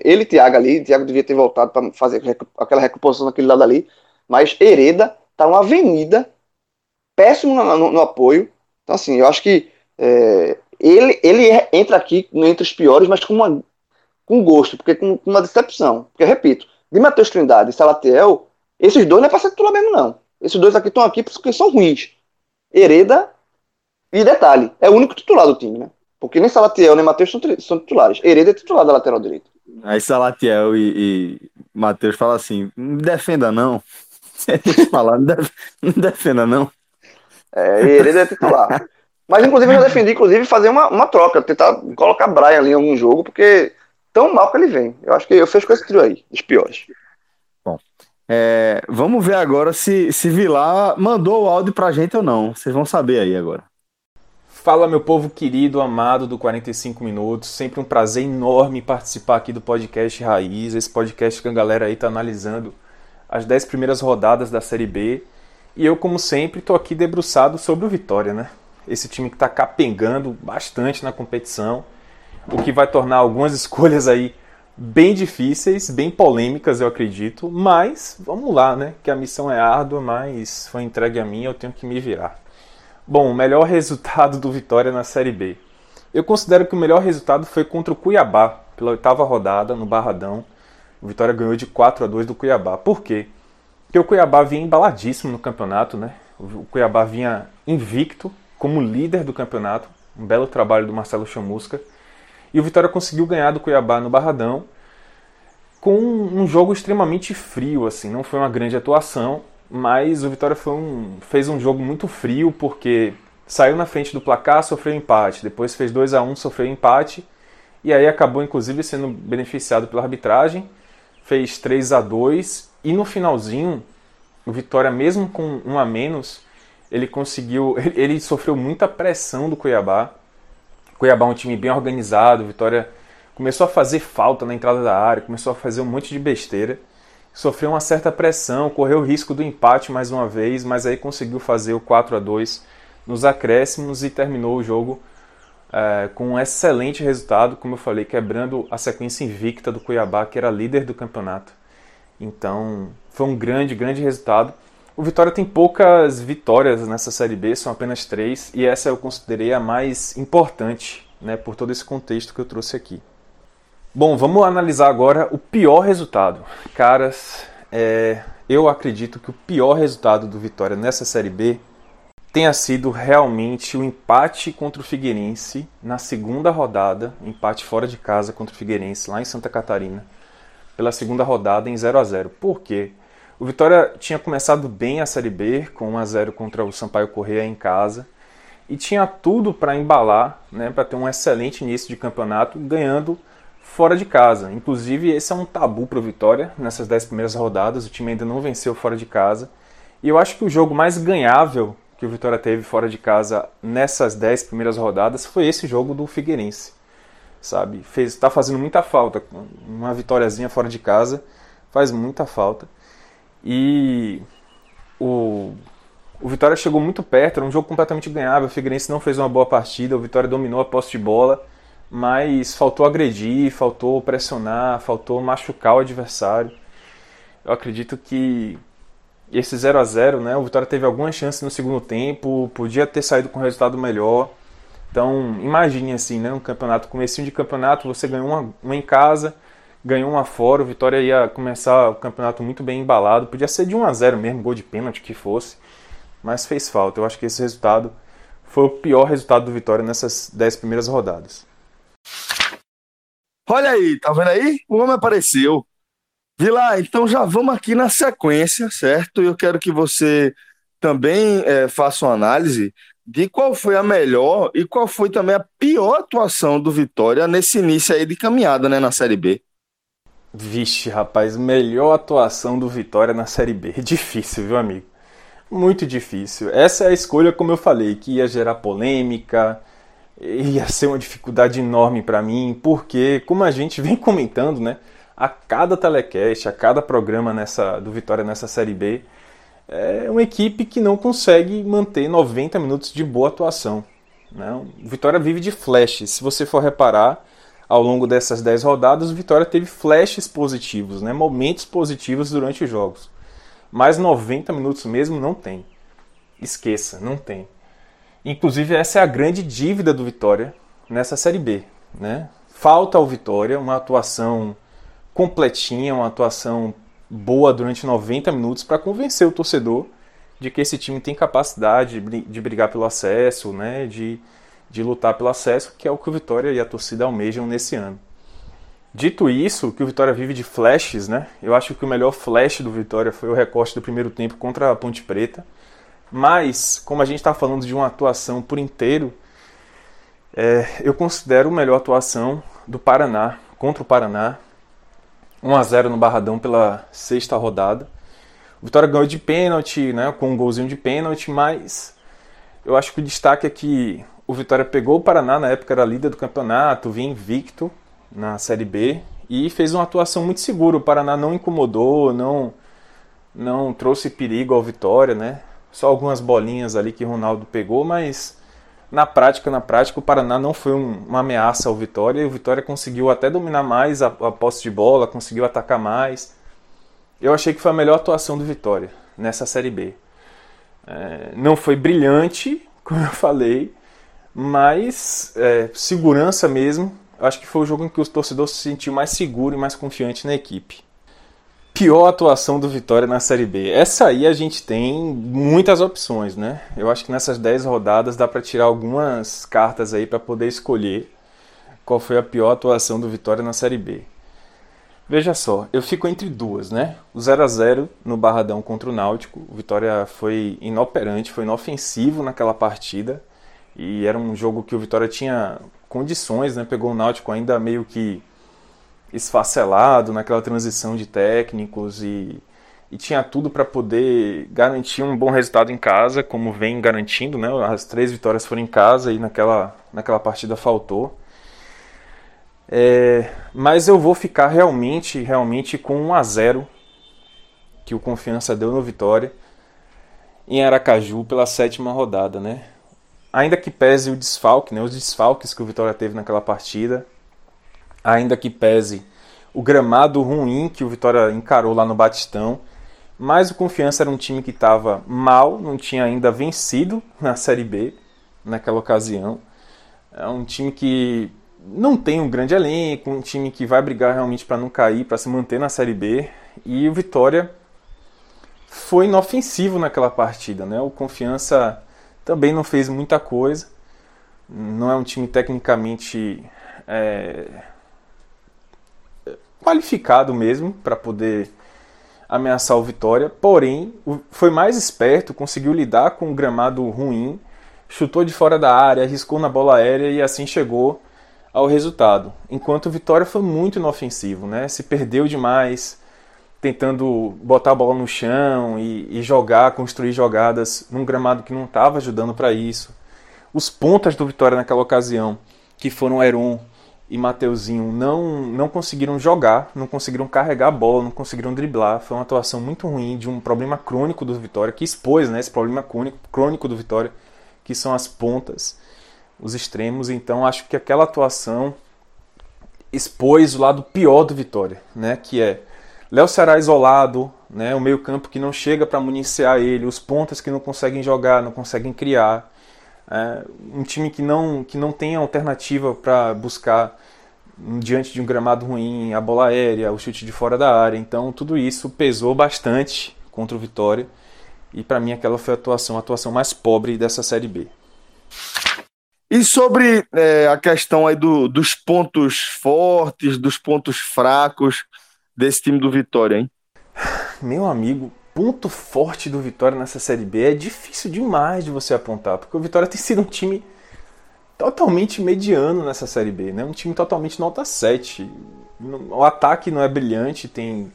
Ele e Thiago ali, Thiago devia ter voltado para fazer aquela recomposição naquele lado ali. Mas Hereda tá uma avenida péssimo no, no- no apoio. Então, assim, eu acho que é, ele, ele é- entra aqui entre os piores, mas com, uma, com gosto, porque com, com uma decepção. Porque, repito, de Matheus Trindade e Salatiel, esses dois não é para ser titular mesmo, não. Esses dois aqui estão aqui porque são ruins. Hereda, e detalhe, é o único titular do time, né? Porque nem Salatiel nem Matheus são, titulares. Hereda é titular da lateral direita. Aí Salatiel e, e Matheus falam assim: não defenda não. Falar, não, def- não defenda não. É, Hereda é titular. Mas, inclusive, eu já defendi, inclusive, fazer uma, uma troca, tentar colocar Brian ali em algum jogo, porque tão mal que ele vem. Eu acho que eu fecho com esse trio aí, dos piores. É, vamos ver agora se, se Vilar mandou o áudio pra gente ou não. Vocês vão saber aí agora. Fala, meu povo querido, amado do 45 Minutos. Sempre um prazer enorme participar aqui do podcast Raiz. Esse podcast que a galera aí tá analisando as 10 primeiras rodadas da Série B. E eu, como sempre, tô aqui debruçado sobre o Vitória, né? esse time que está capengando bastante na competição, o que vai tornar algumas escolhas aí bem difíceis, bem polêmicas, eu acredito, mas vamos lá, né? Que a missão é árdua, mas foi entregue a mim, eu tenho que me virar. Bom, o melhor resultado do Vitória na Série B. Eu considero que o melhor resultado foi contra o Cuiabá, pela oitava rodada, no Barradão. O Vitória ganhou de 4 a 2 do Cuiabá. Por quê? Porque o Cuiabá vinha embaladíssimo no campeonato, né? O Cuiabá vinha invicto, como líder do campeonato. Um belo trabalho do Marcelo Chamusca. E o Vitória conseguiu ganhar do Cuiabá no Barradão com um jogo extremamente frio, assim, não foi uma grande atuação, mas o Vitória um, fez um jogo muito frio porque saiu na frente do placar, sofreu empate, depois fez 2 a 1 sofreu empate. E aí acabou inclusive sendo beneficiado pela arbitragem, fez 3 a 2 e no finalzinho o Vitória mesmo com um a menos ele conseguiu, ele sofreu muita pressão do Cuiabá Cuiabá é um time bem organizado, Vitória começou a fazer falta na entrada da área, começou a fazer um monte de besteira, sofreu uma certa pressão, correu o risco do empate mais uma vez, mas aí conseguiu fazer o 4 a 2 nos acréscimos e terminou o jogo é, com um excelente resultado, como eu falei, quebrando a sequência invicta do Cuiabá, que era líder do campeonato. Então, foi um grande, grande resultado. O Vitória tem poucas vitórias nessa Série B, são apenas três, e essa eu considerei a mais importante, né, por todo esse contexto que eu trouxe aqui. Bom, vamos analisar agora o pior resultado. Caras, é, eu acredito que o pior resultado do Vitória nessa Série B tenha sido realmente o empate contra o Figueirense na segunda rodada, empate fora de casa contra o Figueirense lá em Santa Catarina, pela segunda rodada em 0 a 0 Por quê? O Vitória tinha começado bem a Série B, com 1 a 0 contra o Sampaio Correia em casa, e tinha tudo para embalar, né, para ter um excelente início de campeonato, ganhando fora de casa. Inclusive, esse é um tabu para o Vitória nessas 10 primeiras rodadas, o time ainda não venceu fora de casa. E eu acho que o jogo mais ganhável que o Vitória teve fora de casa nessas 10 primeiras rodadas foi esse jogo do Figueirense. Sabe? Fez, tá fazendo muita falta. Uma vitóriazinha fora de casa faz muita falta. E o, o Vitória chegou muito perto, era um jogo completamente ganhável. O Figueirense não fez uma boa partida, o Vitória dominou a posse de bola, mas faltou agredir, faltou pressionar, faltou machucar o adversário. Eu acredito que esse 0 a 0 né, o Vitória teve algumas chances no segundo tempo, podia ter saído com um resultado melhor. Então, imagine assim, né, um campeonato, comecinho de campeonato, você ganhou uma, uma em casa, ganhou uma fora, o Vitória ia começar o campeonato muito bem embalado, podia ser de 1 a 0 mesmo, gol de pênalti que fosse, mas fez falta. Eu acho que esse resultado foi o pior resultado do Vitória nessas 10 primeiras rodadas. Olha aí, tá vendo aí? O homem apareceu. Vila, então já vamos aqui na sequência, certo? Eu quero que você também é, faça uma análise de qual foi a melhor e qual foi também a pior atuação do Vitória nesse início aí de caminhada, né, na Série B. Vixe, rapaz, melhor atuação do Vitória na Série B. Difícil, viu, amigo? Muito difícil. Essa é a escolha, como eu falei, que ia gerar polêmica, ia ser uma dificuldade enorme para mim, porque, como a gente vem comentando, né, a cada telecast, a cada programa nessa, do Vitória nessa Série B, é uma equipe que não consegue manter 90 minutos de boa atuação. Né? O Vitória vive de flashes. Se você for reparar, ao longo dessas 10 rodadas, o Vitória teve flashes positivos, né? momentos positivos durante os jogos. Mas 90 minutos mesmo não tem. Esqueça, não tem. Inclusive, essa é a grande dívida do Vitória nessa Série B. Né? Falta ao Vitória uma atuação completinha, uma atuação boa durante 90 minutos para convencer o torcedor de que esse time tem capacidade de brigar pelo acesso, né? de de lutar pelo acesso, que é o que o Vitória e a torcida almejam nesse ano. Dito isso, que o Vitória vive de flashes, né? Eu acho que o melhor flash do Vitória foi o recorte do primeiro tempo contra a Ponte Preta. Mas, como a gente está falando de uma atuação por inteiro, é, eu considero a melhor atuação do Paraná, contra o Paraná. 1 a 0 no Barradão pela sexta rodada. O Vitória ganhou de pênalti, né, com um golzinho de pênalti, mas eu acho que o destaque é que o Vitória pegou o Paraná, na época era líder do campeonato, vinha invicto na Série B e fez uma atuação muito segura. O Paraná não incomodou, não, não trouxe perigo ao Vitória, né? Só algumas bolinhas ali que o Ronaldo pegou, mas na prática, na prática, o Paraná não foi um, uma ameaça ao Vitória e o Vitória conseguiu até dominar mais a, a posse de bola, conseguiu atacar mais. Eu achei que foi a melhor atuação do Vitória nessa Série B. É, não foi brilhante, como eu falei, mas é, segurança mesmo. Acho que foi o jogo em que o torcedor se sentiu mais seguro e mais confiante na equipe. Pior atuação do Vitória na Série B. Essa aí a gente tem muitas opções, né? Eu acho que nessas 10 rodadas dá para tirar algumas cartas aí para poder escolher qual foi a pior atuação do Vitória na Série B. Veja só, eu fico entre duas, né? O 0 a 0 no Barradão contra o Náutico. O Vitória foi inoperante, foi inofensivo naquela partida. E era um jogo que o Vitória tinha condições, né? Pegou o Náutico ainda meio que esfacelado naquela transição de técnicos e, e tinha tudo para poder garantir um bom resultado em casa, como vem garantindo, né? As três vitórias foram em casa e naquela, naquela partida faltou. É, mas eu vou ficar realmente, realmente com 1 a 0 que o Confiança deu no Vitória em Aracaju pela sétima rodada, né? Ainda que pese o desfalque, né? Os desfalques que o Vitória teve naquela partida, ainda que pese o gramado ruim que o Vitória encarou lá no Batistão, mas o Confiança era um time que estava mal, não tinha ainda vencido na Série B naquela ocasião. É um time que não tem um grande elenco, um time que vai brigar realmente para não cair, para se manter na Série B. E o Vitória foi inofensivo naquela partida, né? O Confiança também não fez muita coisa. Não é um time tecnicamente é, qualificado mesmo para poder ameaçar o Vitória. Porém, foi mais esperto, conseguiu lidar com o gramado ruim, chutou de fora da área, arriscou na bola aérea e assim chegou ao resultado. Enquanto o Vitória foi muito inofensivo, né? Se perdeu demais, tentando botar a bola no chão e, e jogar, construir jogadas num gramado que não estava ajudando para isso. Os pontas do Vitória naquela ocasião, que foram Heron e Mateuzinho, não, não conseguiram jogar, não conseguiram carregar a bola, não conseguiram driblar. Foi uma atuação muito ruim de um problema crônico do Vitória, que expôs né, esse problema crônico, crônico do Vitória, que são as pontas os extremos. Então acho que aquela atuação expôs o lado pior do Vitória, né? Que é Léo Ceará isolado, né? O meio campo que não chega para municiar ele, os pontas que não conseguem jogar, não conseguem criar, é, um time que não que não tem alternativa para buscar diante de um gramado ruim, a bola aérea, o chute de fora da área. Então tudo isso pesou bastante contra o Vitória. E para mim aquela foi a atuação, a atuação mais pobre dessa série B. E sobre é, a questão aí do, dos pontos fortes, dos pontos fracos desse time do Vitória, hein? Meu amigo, ponto forte do Vitória nessa Série B é difícil demais de você apontar, porque o Vitória tem sido um time totalmente mediano nessa Série B, né? Um time totalmente nota 7. O ataque não é brilhante, tem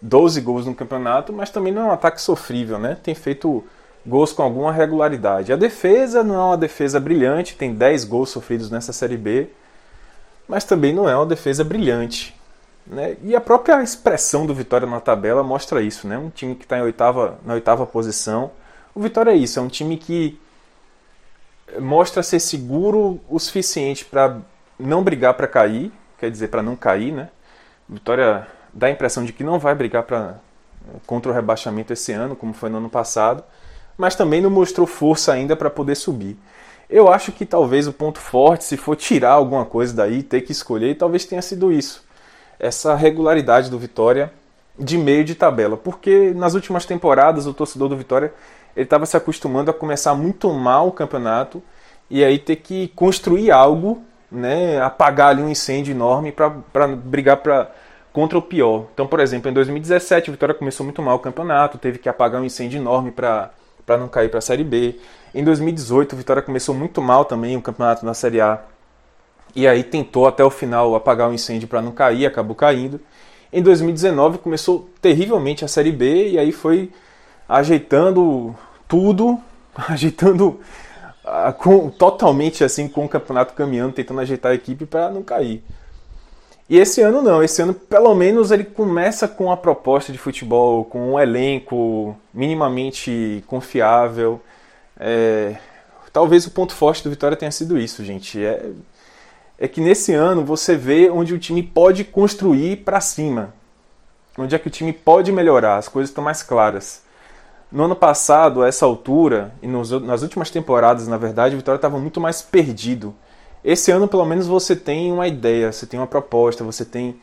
12 gols no campeonato, mas também não é um ataque sofrível, né? Tem feito gols com alguma regularidade. A defesa não é uma defesa brilhante, tem 10 gols sofridos nessa Série B, mas também não é uma defesa brilhante. Né? E a própria expressão do Vitória na tabela mostra isso. Né? Um time que está na oitava posição. O Vitória é isso, é um time que mostra ser seguro o suficiente para não brigar para cair, quer dizer, para não cair. Né? Vitória dá a impressão de que não vai brigar pra, contra o rebaixamento esse ano, como foi no ano passado mas também não mostrou força ainda para poder subir. Eu acho que talvez o ponto forte, se for tirar alguma coisa daí, ter que escolher, talvez tenha sido isso. Essa regularidade do Vitória de meio de tabela. Porque nas últimas temporadas o torcedor do Vitória ele estava se acostumando a começar muito mal o campeonato e aí ter que construir algo, né, apagar ali um incêndio enorme para brigar pra, contra o pior. Então, por exemplo, em 2017 o Vitória começou muito mal o campeonato, teve que apagar um incêndio enorme para não cair para a Série B. Em 2018, o Vitória começou muito mal também o campeonato na Série A. E aí tentou até o final apagar o incêndio para não cair, acabou caindo. Em 2019 começou terrivelmente a Série B e aí foi ajeitando tudo, ajeitando uh, com, totalmente assim com o campeonato caminhando, tentando ajeitar a equipe para não cair. E esse ano não, esse ano pelo menos ele começa com a proposta de futebol, com um elenco minimamente confiável. É, talvez o ponto forte do Vitória tenha sido isso, gente. É, é que nesse ano você vê onde o time pode construir para cima. Onde é que o time pode melhorar, as coisas estão mais claras. No ano passado, a essa altura, e nos, nas últimas temporadas, na verdade, o Vitória estava muito mais perdido. Esse ano, pelo menos, você tem uma ideia, você tem uma proposta, você tem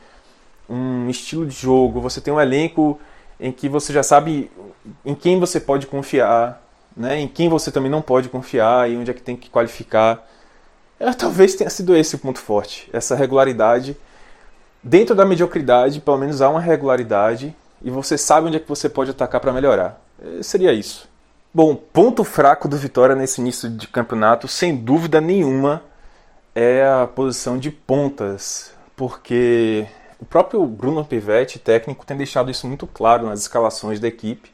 um estilo de jogo, você tem um elenco em que você já sabe em quem você pode confiar, né? em quem você também não pode confiar e onde é que tem que qualificar. É, talvez tenha sido esse o ponto forte, essa regularidade. Dentro da mediocridade, pelo menos há uma regularidade e você sabe onde é que você pode atacar para melhorar. É, seria isso. Bom, ponto fraco do Vitória nesse início de campeonato, sem dúvida nenhuma, é a posição de pontas, porque o próprio Bruno Pivetti, técnico, tem deixado isso muito claro nas escalações da equipe.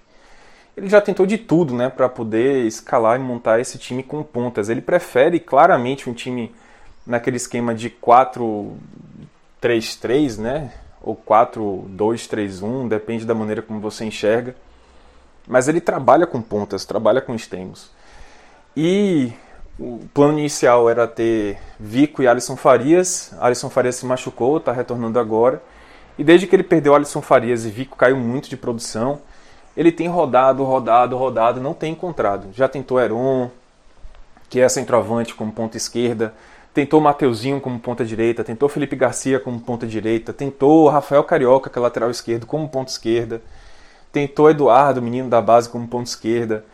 Ele já tentou de tudo né, para poder escalar e montar esse time com pontas. Ele prefere claramente um time naquele esquema de 4-3-3, né? Ou 4-2-3-1, depende da maneira como você enxerga. Mas ele trabalha com pontas, trabalha com extremos. E o plano inicial era ter Vico e Alisson Farias. Alisson Farias se machucou, está retornando agora. E desde que ele perdeu Alisson Farias e Vico caiu muito de produção, ele tem rodado, rodado, rodado, não tem encontrado. Já tentou Heron, que é centroavante como ponta esquerda, tentou Mateuzinho como ponta direita, tentou Felipe Garcia como ponta direita, tentou Rafael Carioca, que é lateral esquerdo, como ponta esquerda, tentou Eduardo, menino da base, como ponta esquerda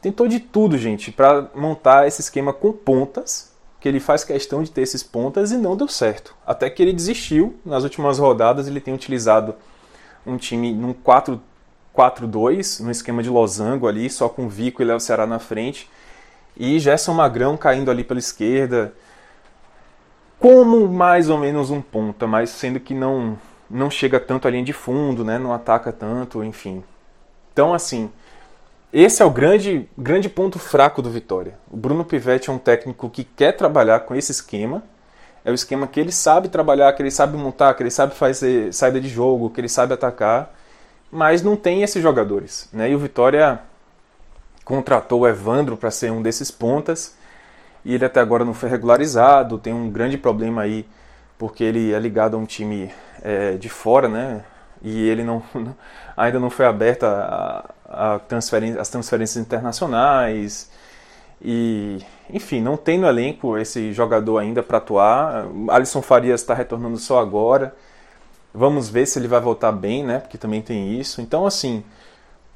tentou de tudo, gente, para montar esse esquema com pontas, que ele faz questão de ter esses pontas e não deu certo. Até que ele desistiu. Nas últimas rodadas ele tem utilizado um time num 4-4-2, no esquema de losango ali, só com Vico e Léo Ceará na frente. E Gerson Magrão caindo ali pela esquerda, como mais ou menos um ponta, mas sendo que não não chega tanto à linha de fundo, né? Não ataca tanto, enfim. Então assim, esse é o grande, grande ponto fraco do Vitória. O Bruno Pivetti é um técnico que quer trabalhar com esse esquema. É o esquema que ele sabe trabalhar, que ele sabe montar, que ele sabe fazer saída de jogo, que ele sabe atacar, mas não tem esses jogadores. Né? E o Vitória contratou o Evandro para ser um desses pontas, e ele até agora não foi regularizado, tem um grande problema aí, porque ele é ligado a um time é, de fora, né? e ele não, ainda não foi aberto a, a transferência, as transferências internacionais e enfim não tem no elenco esse jogador ainda para atuar Alisson Farias está retornando só agora vamos ver se ele vai voltar bem né? Porque também tem isso. Então assim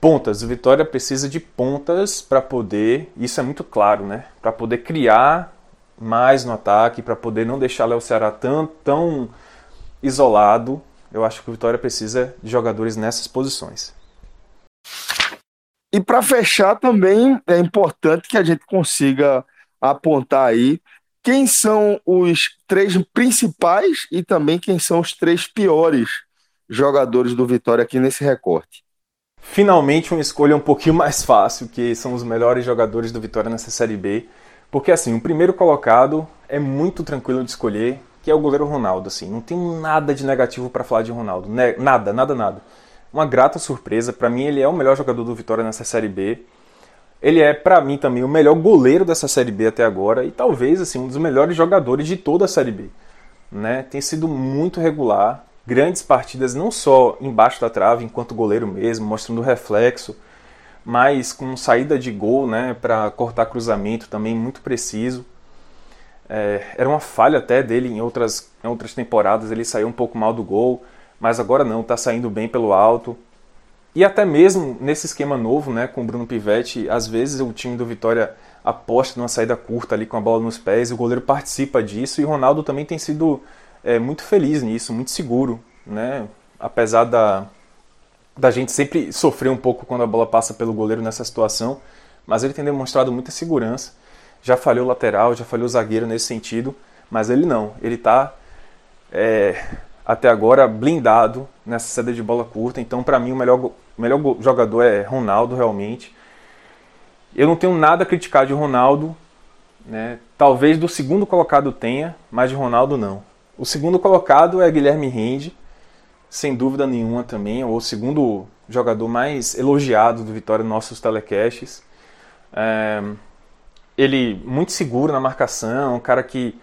pontas. O Vitória precisa de pontas para poder isso é muito claro né? Para poder criar mais no ataque para poder não deixar Léo Ceará tão tão isolado. Eu acho que o Vitória precisa de jogadores nessas posições. E para fechar também é importante que a gente consiga apontar aí quem são os três principais e também quem são os três piores jogadores do Vitória aqui nesse recorte. Finalmente uma escolha um pouquinho mais fácil, que são os melhores jogadores do Vitória nessa Série B. Porque assim, o primeiro colocado é muito tranquilo de escolher, que é o goleiro Ronaldo. Assim, não tem nada de negativo para falar de Ronaldo, nada, nada, nada. Uma grata surpresa. Para mim, ele é o melhor jogador do Vitória nessa Série B. Ele é, para mim, também o melhor goleiro dessa Série B até agora e talvez assim um dos melhores jogadores de toda a Série B. Né? Tem sido muito regular, grandes partidas não só embaixo da trave enquanto goleiro mesmo, mostrando reflexo, mas com saída de gol, né, para cortar cruzamento também muito preciso. É, era uma falha até dele em outras, em outras temporadas, ele saiu um pouco mal do gol, mas agora não, está saindo bem pelo alto. E até mesmo nesse esquema novo, né, com o Bruno Pivetti, às vezes o time do Vitória aposta numa saída curta ali com a bola nos pés, o goleiro participa disso, e o Ronaldo também tem sido é, muito feliz nisso, muito seguro, né, apesar da, da gente sempre sofrer um pouco quando a bola passa pelo goleiro nessa situação, mas ele tem demonstrado muita segurança já falhou lateral, já falhou zagueiro nesse sentido, mas ele não. Ele está é, até agora blindado nessa saída de bola curta. Então, para mim, o melhor, o melhor jogador é Ronaldo, realmente. Eu não tenho nada a criticar de Ronaldo. Né? Talvez do segundo colocado tenha, mas de Ronaldo não. O segundo colocado é Guilherme Rende, sem dúvida nenhuma também, é o segundo jogador mais elogiado do Vitória nos nossos telecasts. É, ele muito seguro na marcação, um cara que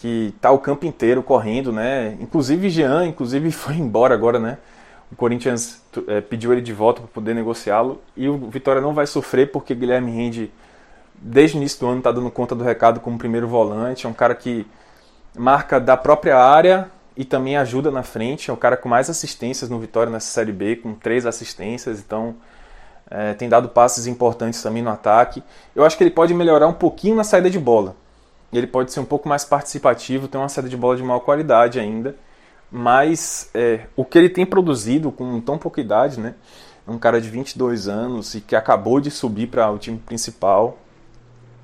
que tá o campo inteiro correndo, né? Inclusive Jean, inclusive foi embora agora, né? O Corinthians é, pediu ele de volta para poder negociá-lo e o Vitória não vai sofrer porque Guilherme Rende desde o início do ano está dando conta do recado como primeiro volante, é um cara que marca da própria área e também ajuda na frente, é o cara com mais assistências no Vitória nessa Série B, com três assistências, então é, tem dado passes importantes também no ataque. Eu acho que ele pode melhorar um pouquinho na saída de bola. Ele pode ser um pouco mais participativo, tem uma saída de bola de maior qualidade ainda, mas é, o que ele tem produzido com tão pouca idade, né? Um cara de 22 anos e que acabou de subir para o time principal.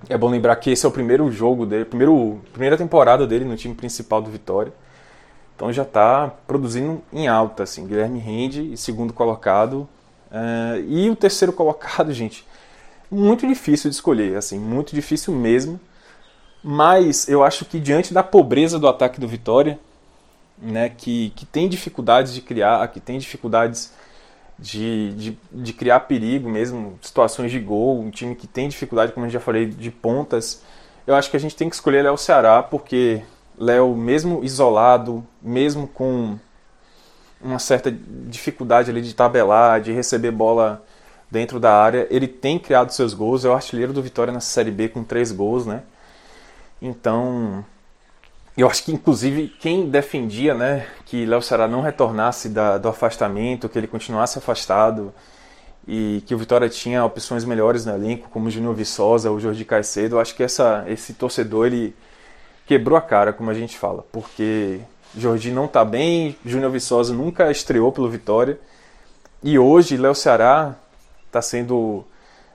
É bom lembrar que esse é o primeiro jogo dele, primeiro, primeira temporada dele no time principal do Vitória. Então já está produzindo em alta, assim. Guilherme Rende, segundo colocado, Uh, e o terceiro colocado, gente, muito difícil de escolher, assim, muito difícil mesmo. Mas eu acho que diante da pobreza do ataque do Vitória, né, que, que tem dificuldades de criar, que tem dificuldades de, de, de, criar perigo mesmo, situações de gol, um time que tem dificuldade, como eu já falei, de pontas, eu acho que a gente tem que escolher Léo Ceará, porque Léo, mesmo isolado, mesmo com uma certa dificuldade ali de tabelar, de receber bola dentro da área. Ele tem criado seus gols, é o artilheiro do Vitória nessa Série B com três gols, né? Então, eu acho que inclusive quem defendia, né, que Léo Ceará não retornasse da, do afastamento, que ele continuasse afastado e que o Vitória tinha opções melhores no elenco, como o Júnior Viçosa, o Jorge Caicedo, eu acho que essa, esse torcedor ele quebrou a cara, como a gente fala, porque Jordi não está bem, Júnior Viçosa nunca estreou pelo Vitória. E hoje Léo Ceará está sendo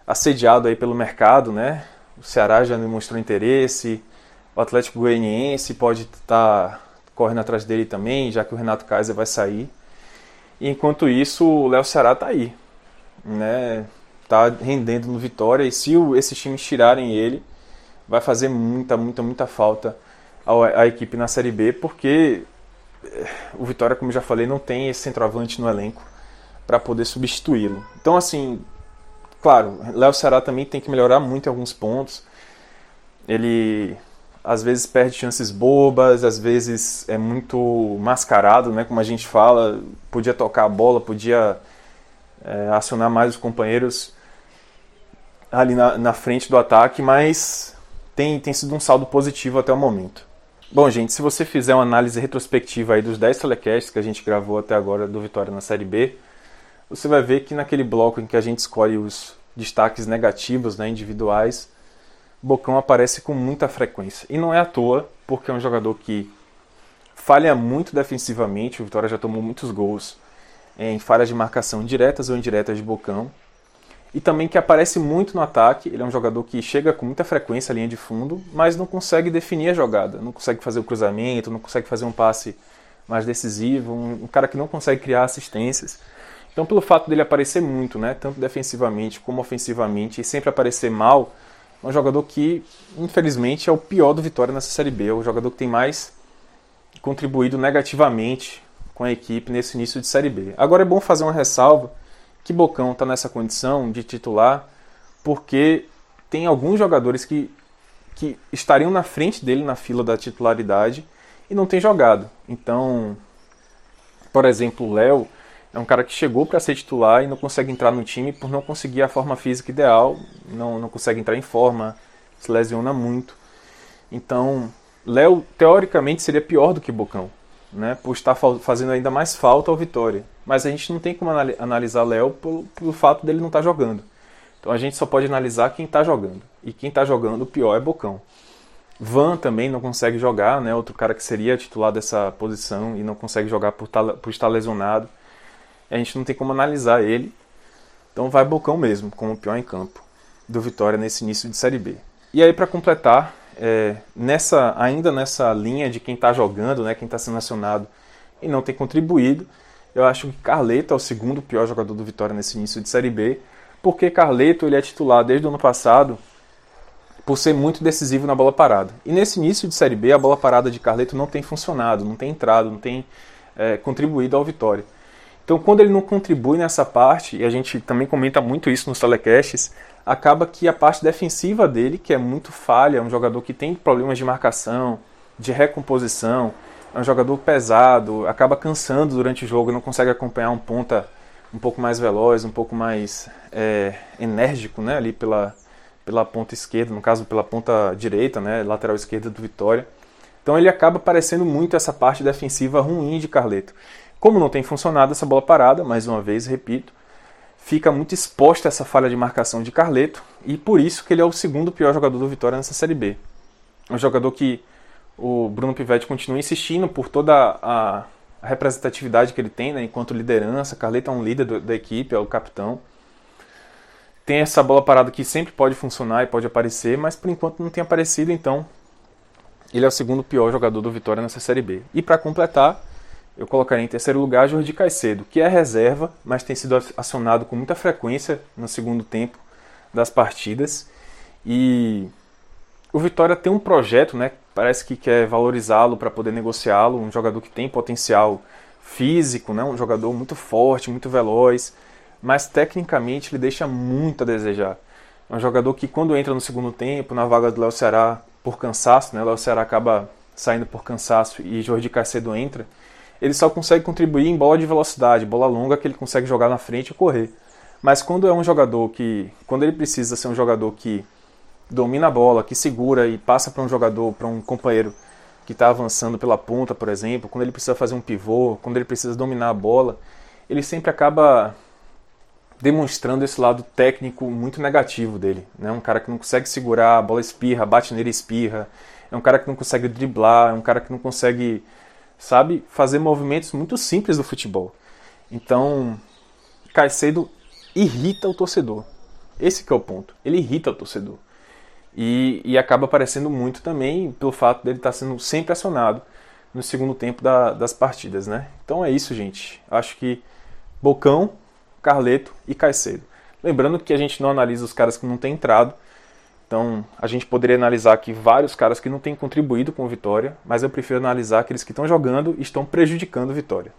assediado aí pelo mercado, né? O Ceará já demonstrou interesse, o Atlético Goianiense pode estar tá correndo atrás dele também, já que o Renato Kaiser vai sair. E enquanto isso, o Léo Ceará está aí, né? Tá rendendo no Vitória e se esses times tirarem ele, vai fazer muita, muita, muita falta a, a equipe na Série B, porque eh, o Vitória, como já falei, não tem esse centroavante no elenco para poder substituí-lo. Então, assim, claro, Léo Ceará também tem que melhorar muito em alguns pontos. Ele às vezes perde chances bobas, às vezes é muito mascarado, né? Como a gente fala, podia tocar a bola, podia é, acionar mais os companheiros ali na, na frente do ataque, mas tem, tem sido um saldo positivo até o momento. Bom, gente, se você fizer uma análise retrospectiva aí dos 10 telecasts que a gente gravou até agora do Vitória na Série B, você vai ver que naquele bloco em que a gente escolhe os destaques negativos, né, individuais, Bocão aparece com muita frequência. E não é à toa, porque é um jogador que falha muito defensivamente, o Vitória já tomou muitos gols em falhas de marcação diretas ou indiretas de Bocão e também que aparece muito no ataque. Ele é um jogador que chega com muita frequência à linha de fundo, mas não consegue definir a jogada, não consegue fazer o cruzamento, não consegue fazer um passe mais decisivo, um, cara que não consegue criar assistências. Então, pelo fato dele aparecer muito, né, tanto defensivamente como ofensivamente, e sempre aparecer mal, é um jogador que, infelizmente, é o pior do Vitória nessa Série B. É o jogador que tem mais contribuído negativamente com a equipe nesse início de Série B. Agora é bom fazer uma ressalva que Bocão está nessa condição de titular porque tem alguns jogadores que, que estariam na frente dele na fila da titularidade e não tem jogado. Então, por exemplo, o Léo é um cara que chegou para ser titular e não consegue entrar no time por não conseguir a forma física ideal, não, não consegue entrar em forma, se lesiona muito. Então, Léo teoricamente seria pior do que Bocão né, por estar fazendo ainda mais falta ao Vitória. Mas a gente não tem como analisar Léo pelo, pelo fato dele não estar tá jogando. Então a gente só pode analisar quem está jogando. E quem está jogando, o pior é Bocão. Van também não consegue jogar, né, outro cara que seria titular dessa posição e não consegue jogar por, por estar lesionado. A gente não tem como analisar ele. Então vai Bocão mesmo, como o pior em campo do Vitória nesse início de Série B. E aí, para completar, é, nessa, ainda nessa linha de quem está jogando, né, quem está sendo acionado e não tem contribuído, eu acho que Carleto é o segundo pior jogador do Vitória nesse início de Série B, porque Carleto ele é titular desde o ano passado por ser muito decisivo na bola parada. E nesse início de Série B, a bola parada de Carleto não tem funcionado, não tem entrado, não tem é, contribuído ao Vitória. Então, quando ele não contribui nessa parte, e a gente também comenta muito isso nos telecasts, acaba que a parte defensiva dele, que é muito falha, é um jogador que tem problemas de marcação, de recomposição, é um jogador pesado, acaba cansando durante o jogo, não consegue acompanhar um ponta um pouco mais veloz, um pouco mais é, enérgico, né, ali pela, pela ponta esquerda, no caso pela ponta direita, né, lateral esquerda do Vitória. Então ele acaba parecendo muito essa parte defensiva ruim de Carleto. Como não tem funcionado essa bola parada, mais uma vez, repito, fica muito exposta essa falha de marcação de Carleto e por isso que ele é o segundo pior jogador do Vitória nessa Série B. Um jogador que o Bruno Pivetti continua insistindo por toda a, a representatividade que ele tem né, enquanto liderança. Carleto é um líder do, da equipe, é o capitão. Tem essa bola parada que sempre pode funcionar e pode aparecer, mas por enquanto não tem aparecido, então ele é o segundo pior jogador do Vitória nessa Série B. E para completar, eu colocaria em terceiro lugar Jordi Caicedo, que é reserva, mas tem sido acionado com muita frequência no segundo tempo das partidas. E o Vitória tem um projeto, né? Parece que quer valorizá-lo para poder negociá-lo, um jogador que tem potencial físico, né? Um jogador muito forte, muito veloz, mas tecnicamente ele deixa muito a desejar. É um jogador que quando entra no segundo tempo, na vaga do Léo Ceará por cansaço, né? Léo Ceará acaba saindo por cansaço e Jordi Caicedo entra. Ele só consegue contribuir em bola de velocidade, bola longa que ele consegue jogar na frente e correr. Mas quando é um jogador que, quando ele precisa ser um jogador que domina a bola, que segura e passa para um jogador, para um companheiro que está avançando pela ponta, por exemplo, quando ele precisa fazer um pivô, quando ele precisa dominar a bola, ele sempre acaba demonstrando esse lado técnico muito negativo dele. Né? Um cara que não consegue segurar, a bola espirra, bate nele espirra. É um cara que não consegue driblar, é um cara que não consegue, sabe, fazer movimentos muito simples do futebol. Então, Caicedo irrita o torcedor. Esse é o ponto. Ele irrita o torcedor. E, e acaba aparecendo muito também pelo fato dele estar sendo sempre acionado no segundo tempo da, das partidas, né? Então é isso, gente. Acho que Bocão, Carleto e Caicedo. Lembrando que a gente não analisa os caras que não têm entrado. Então a gente poderia analisar aqui vários caras que não têm contribuído com o Vitória, mas eu prefiro analisar aqueles que estão jogando e estão prejudicando o Vitória.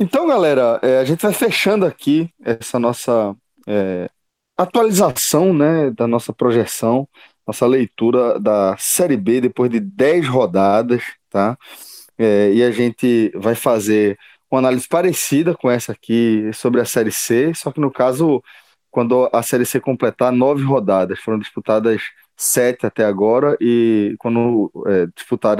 Então, galera, é, a gente vai fechando aqui essa nossa é, atualização né, da nossa projeção, nossa leitura da Série B depois de 10 rodadas, tá? É, e a gente vai fazer uma análise parecida com essa aqui sobre a Série C, só que no caso, quando a Série C completar nove rodadas, foram disputadas sete até agora, e quando é,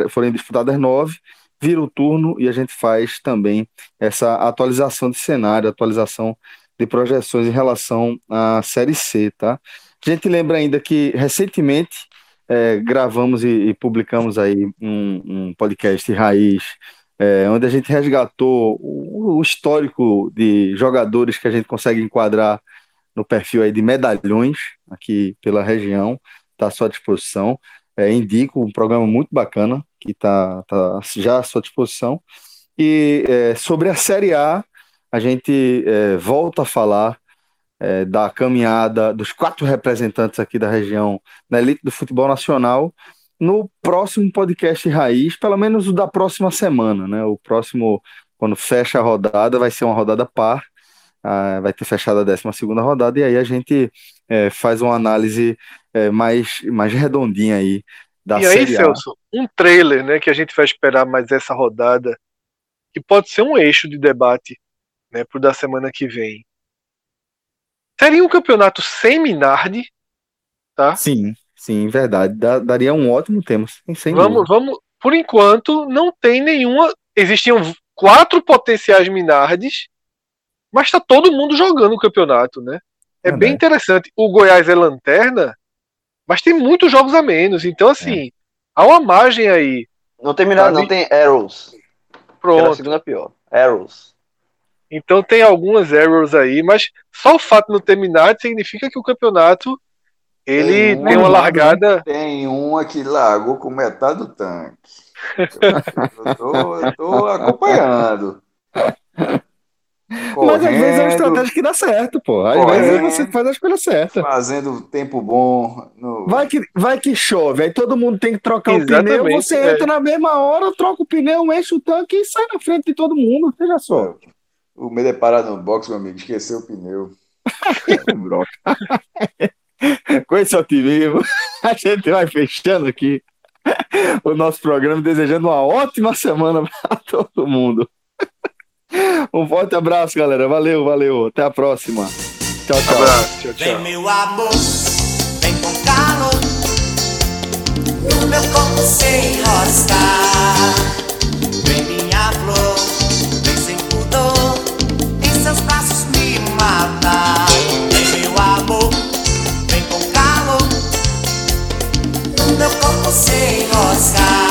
forem disputadas nove, vira o turno e a gente faz também essa atualização de cenário, atualização de projeções em relação à Série C, tá? A gente lembra ainda que recentemente é, gravamos e, e, publicamos aí um, um podcast raiz, é, onde a gente resgatou o, o, histórico de jogadores que a gente consegue enquadrar no perfil aí de medalhões aqui pela região, está à sua disposição. É, indico um programa muito bacana que está tá já à sua disposição. E é, sobre a Série A, a gente é, volta a falar é, da caminhada dos quatro representantes aqui da região na elite do futebol nacional no próximo podcast Raiz, pelo menos o da próxima semana, né? O próximo, quando fecha a rodada, vai ser uma rodada par, vai ter fechado a 12 segunda rodada, e aí a gente é, faz uma análise é, mais, mais redondinha aí da E aí. Celso, um trailer, né, que a gente vai esperar mais essa rodada, que pode ser um eixo de debate né, pro da semana que vem. Seria um campeonato sem Minardi, tá? Sim, sim, verdade. Dá- daria um ótimo tema, sem, sem Vamos, dúvida. vamos. Por enquanto, não tem nenhuma. Existiam quatro potenciais Minardes, mas tá todo mundo jogando o campeonato, né? É bem Verdade. interessante. O Goiás é lanterna, mas tem muitos jogos a menos. Então, É. assim, há uma margem aí. Não tem não tem Arrows. Era a Pronto. segunda pior. Arrows. Então tem algumas errors aí, mas só o fato de não ter Minardi significa que o campeonato ele Tem tem uma um, largada. Tem uma que largou com metade do tanque. Eu, eu tô, eu tô acompanhando. Mas às vezes é uma correndo, estratégia que dá certo, pô. Às Correndo. vezes você faz a escolha certa. fazendo tempo bom. No... Vai que, vai que chove, aí todo mundo tem que trocar o pneu, Exatamente, você é. entra na mesma hora, troca o pneu, enche o tanque e sai na frente de todo mundo. Veja só. O medo é parar no box, meu amigo, esqueceu o pneu. Broca. Com esse otimismo, a gente vai fechando aqui o nosso programa, desejando uma ótima semana para todo mundo. Um forte abraço, galera. Valeu, valeu. Até a próxima. Tchau, tchau. Abraço, tchau, tchau. Vem meu amor, vem com calor No meu corpo sem enroscar Vem minha flor, vem sem pudor Em seus braços me matar Vem meu amor, vem com calor No meu corpo sem enroscar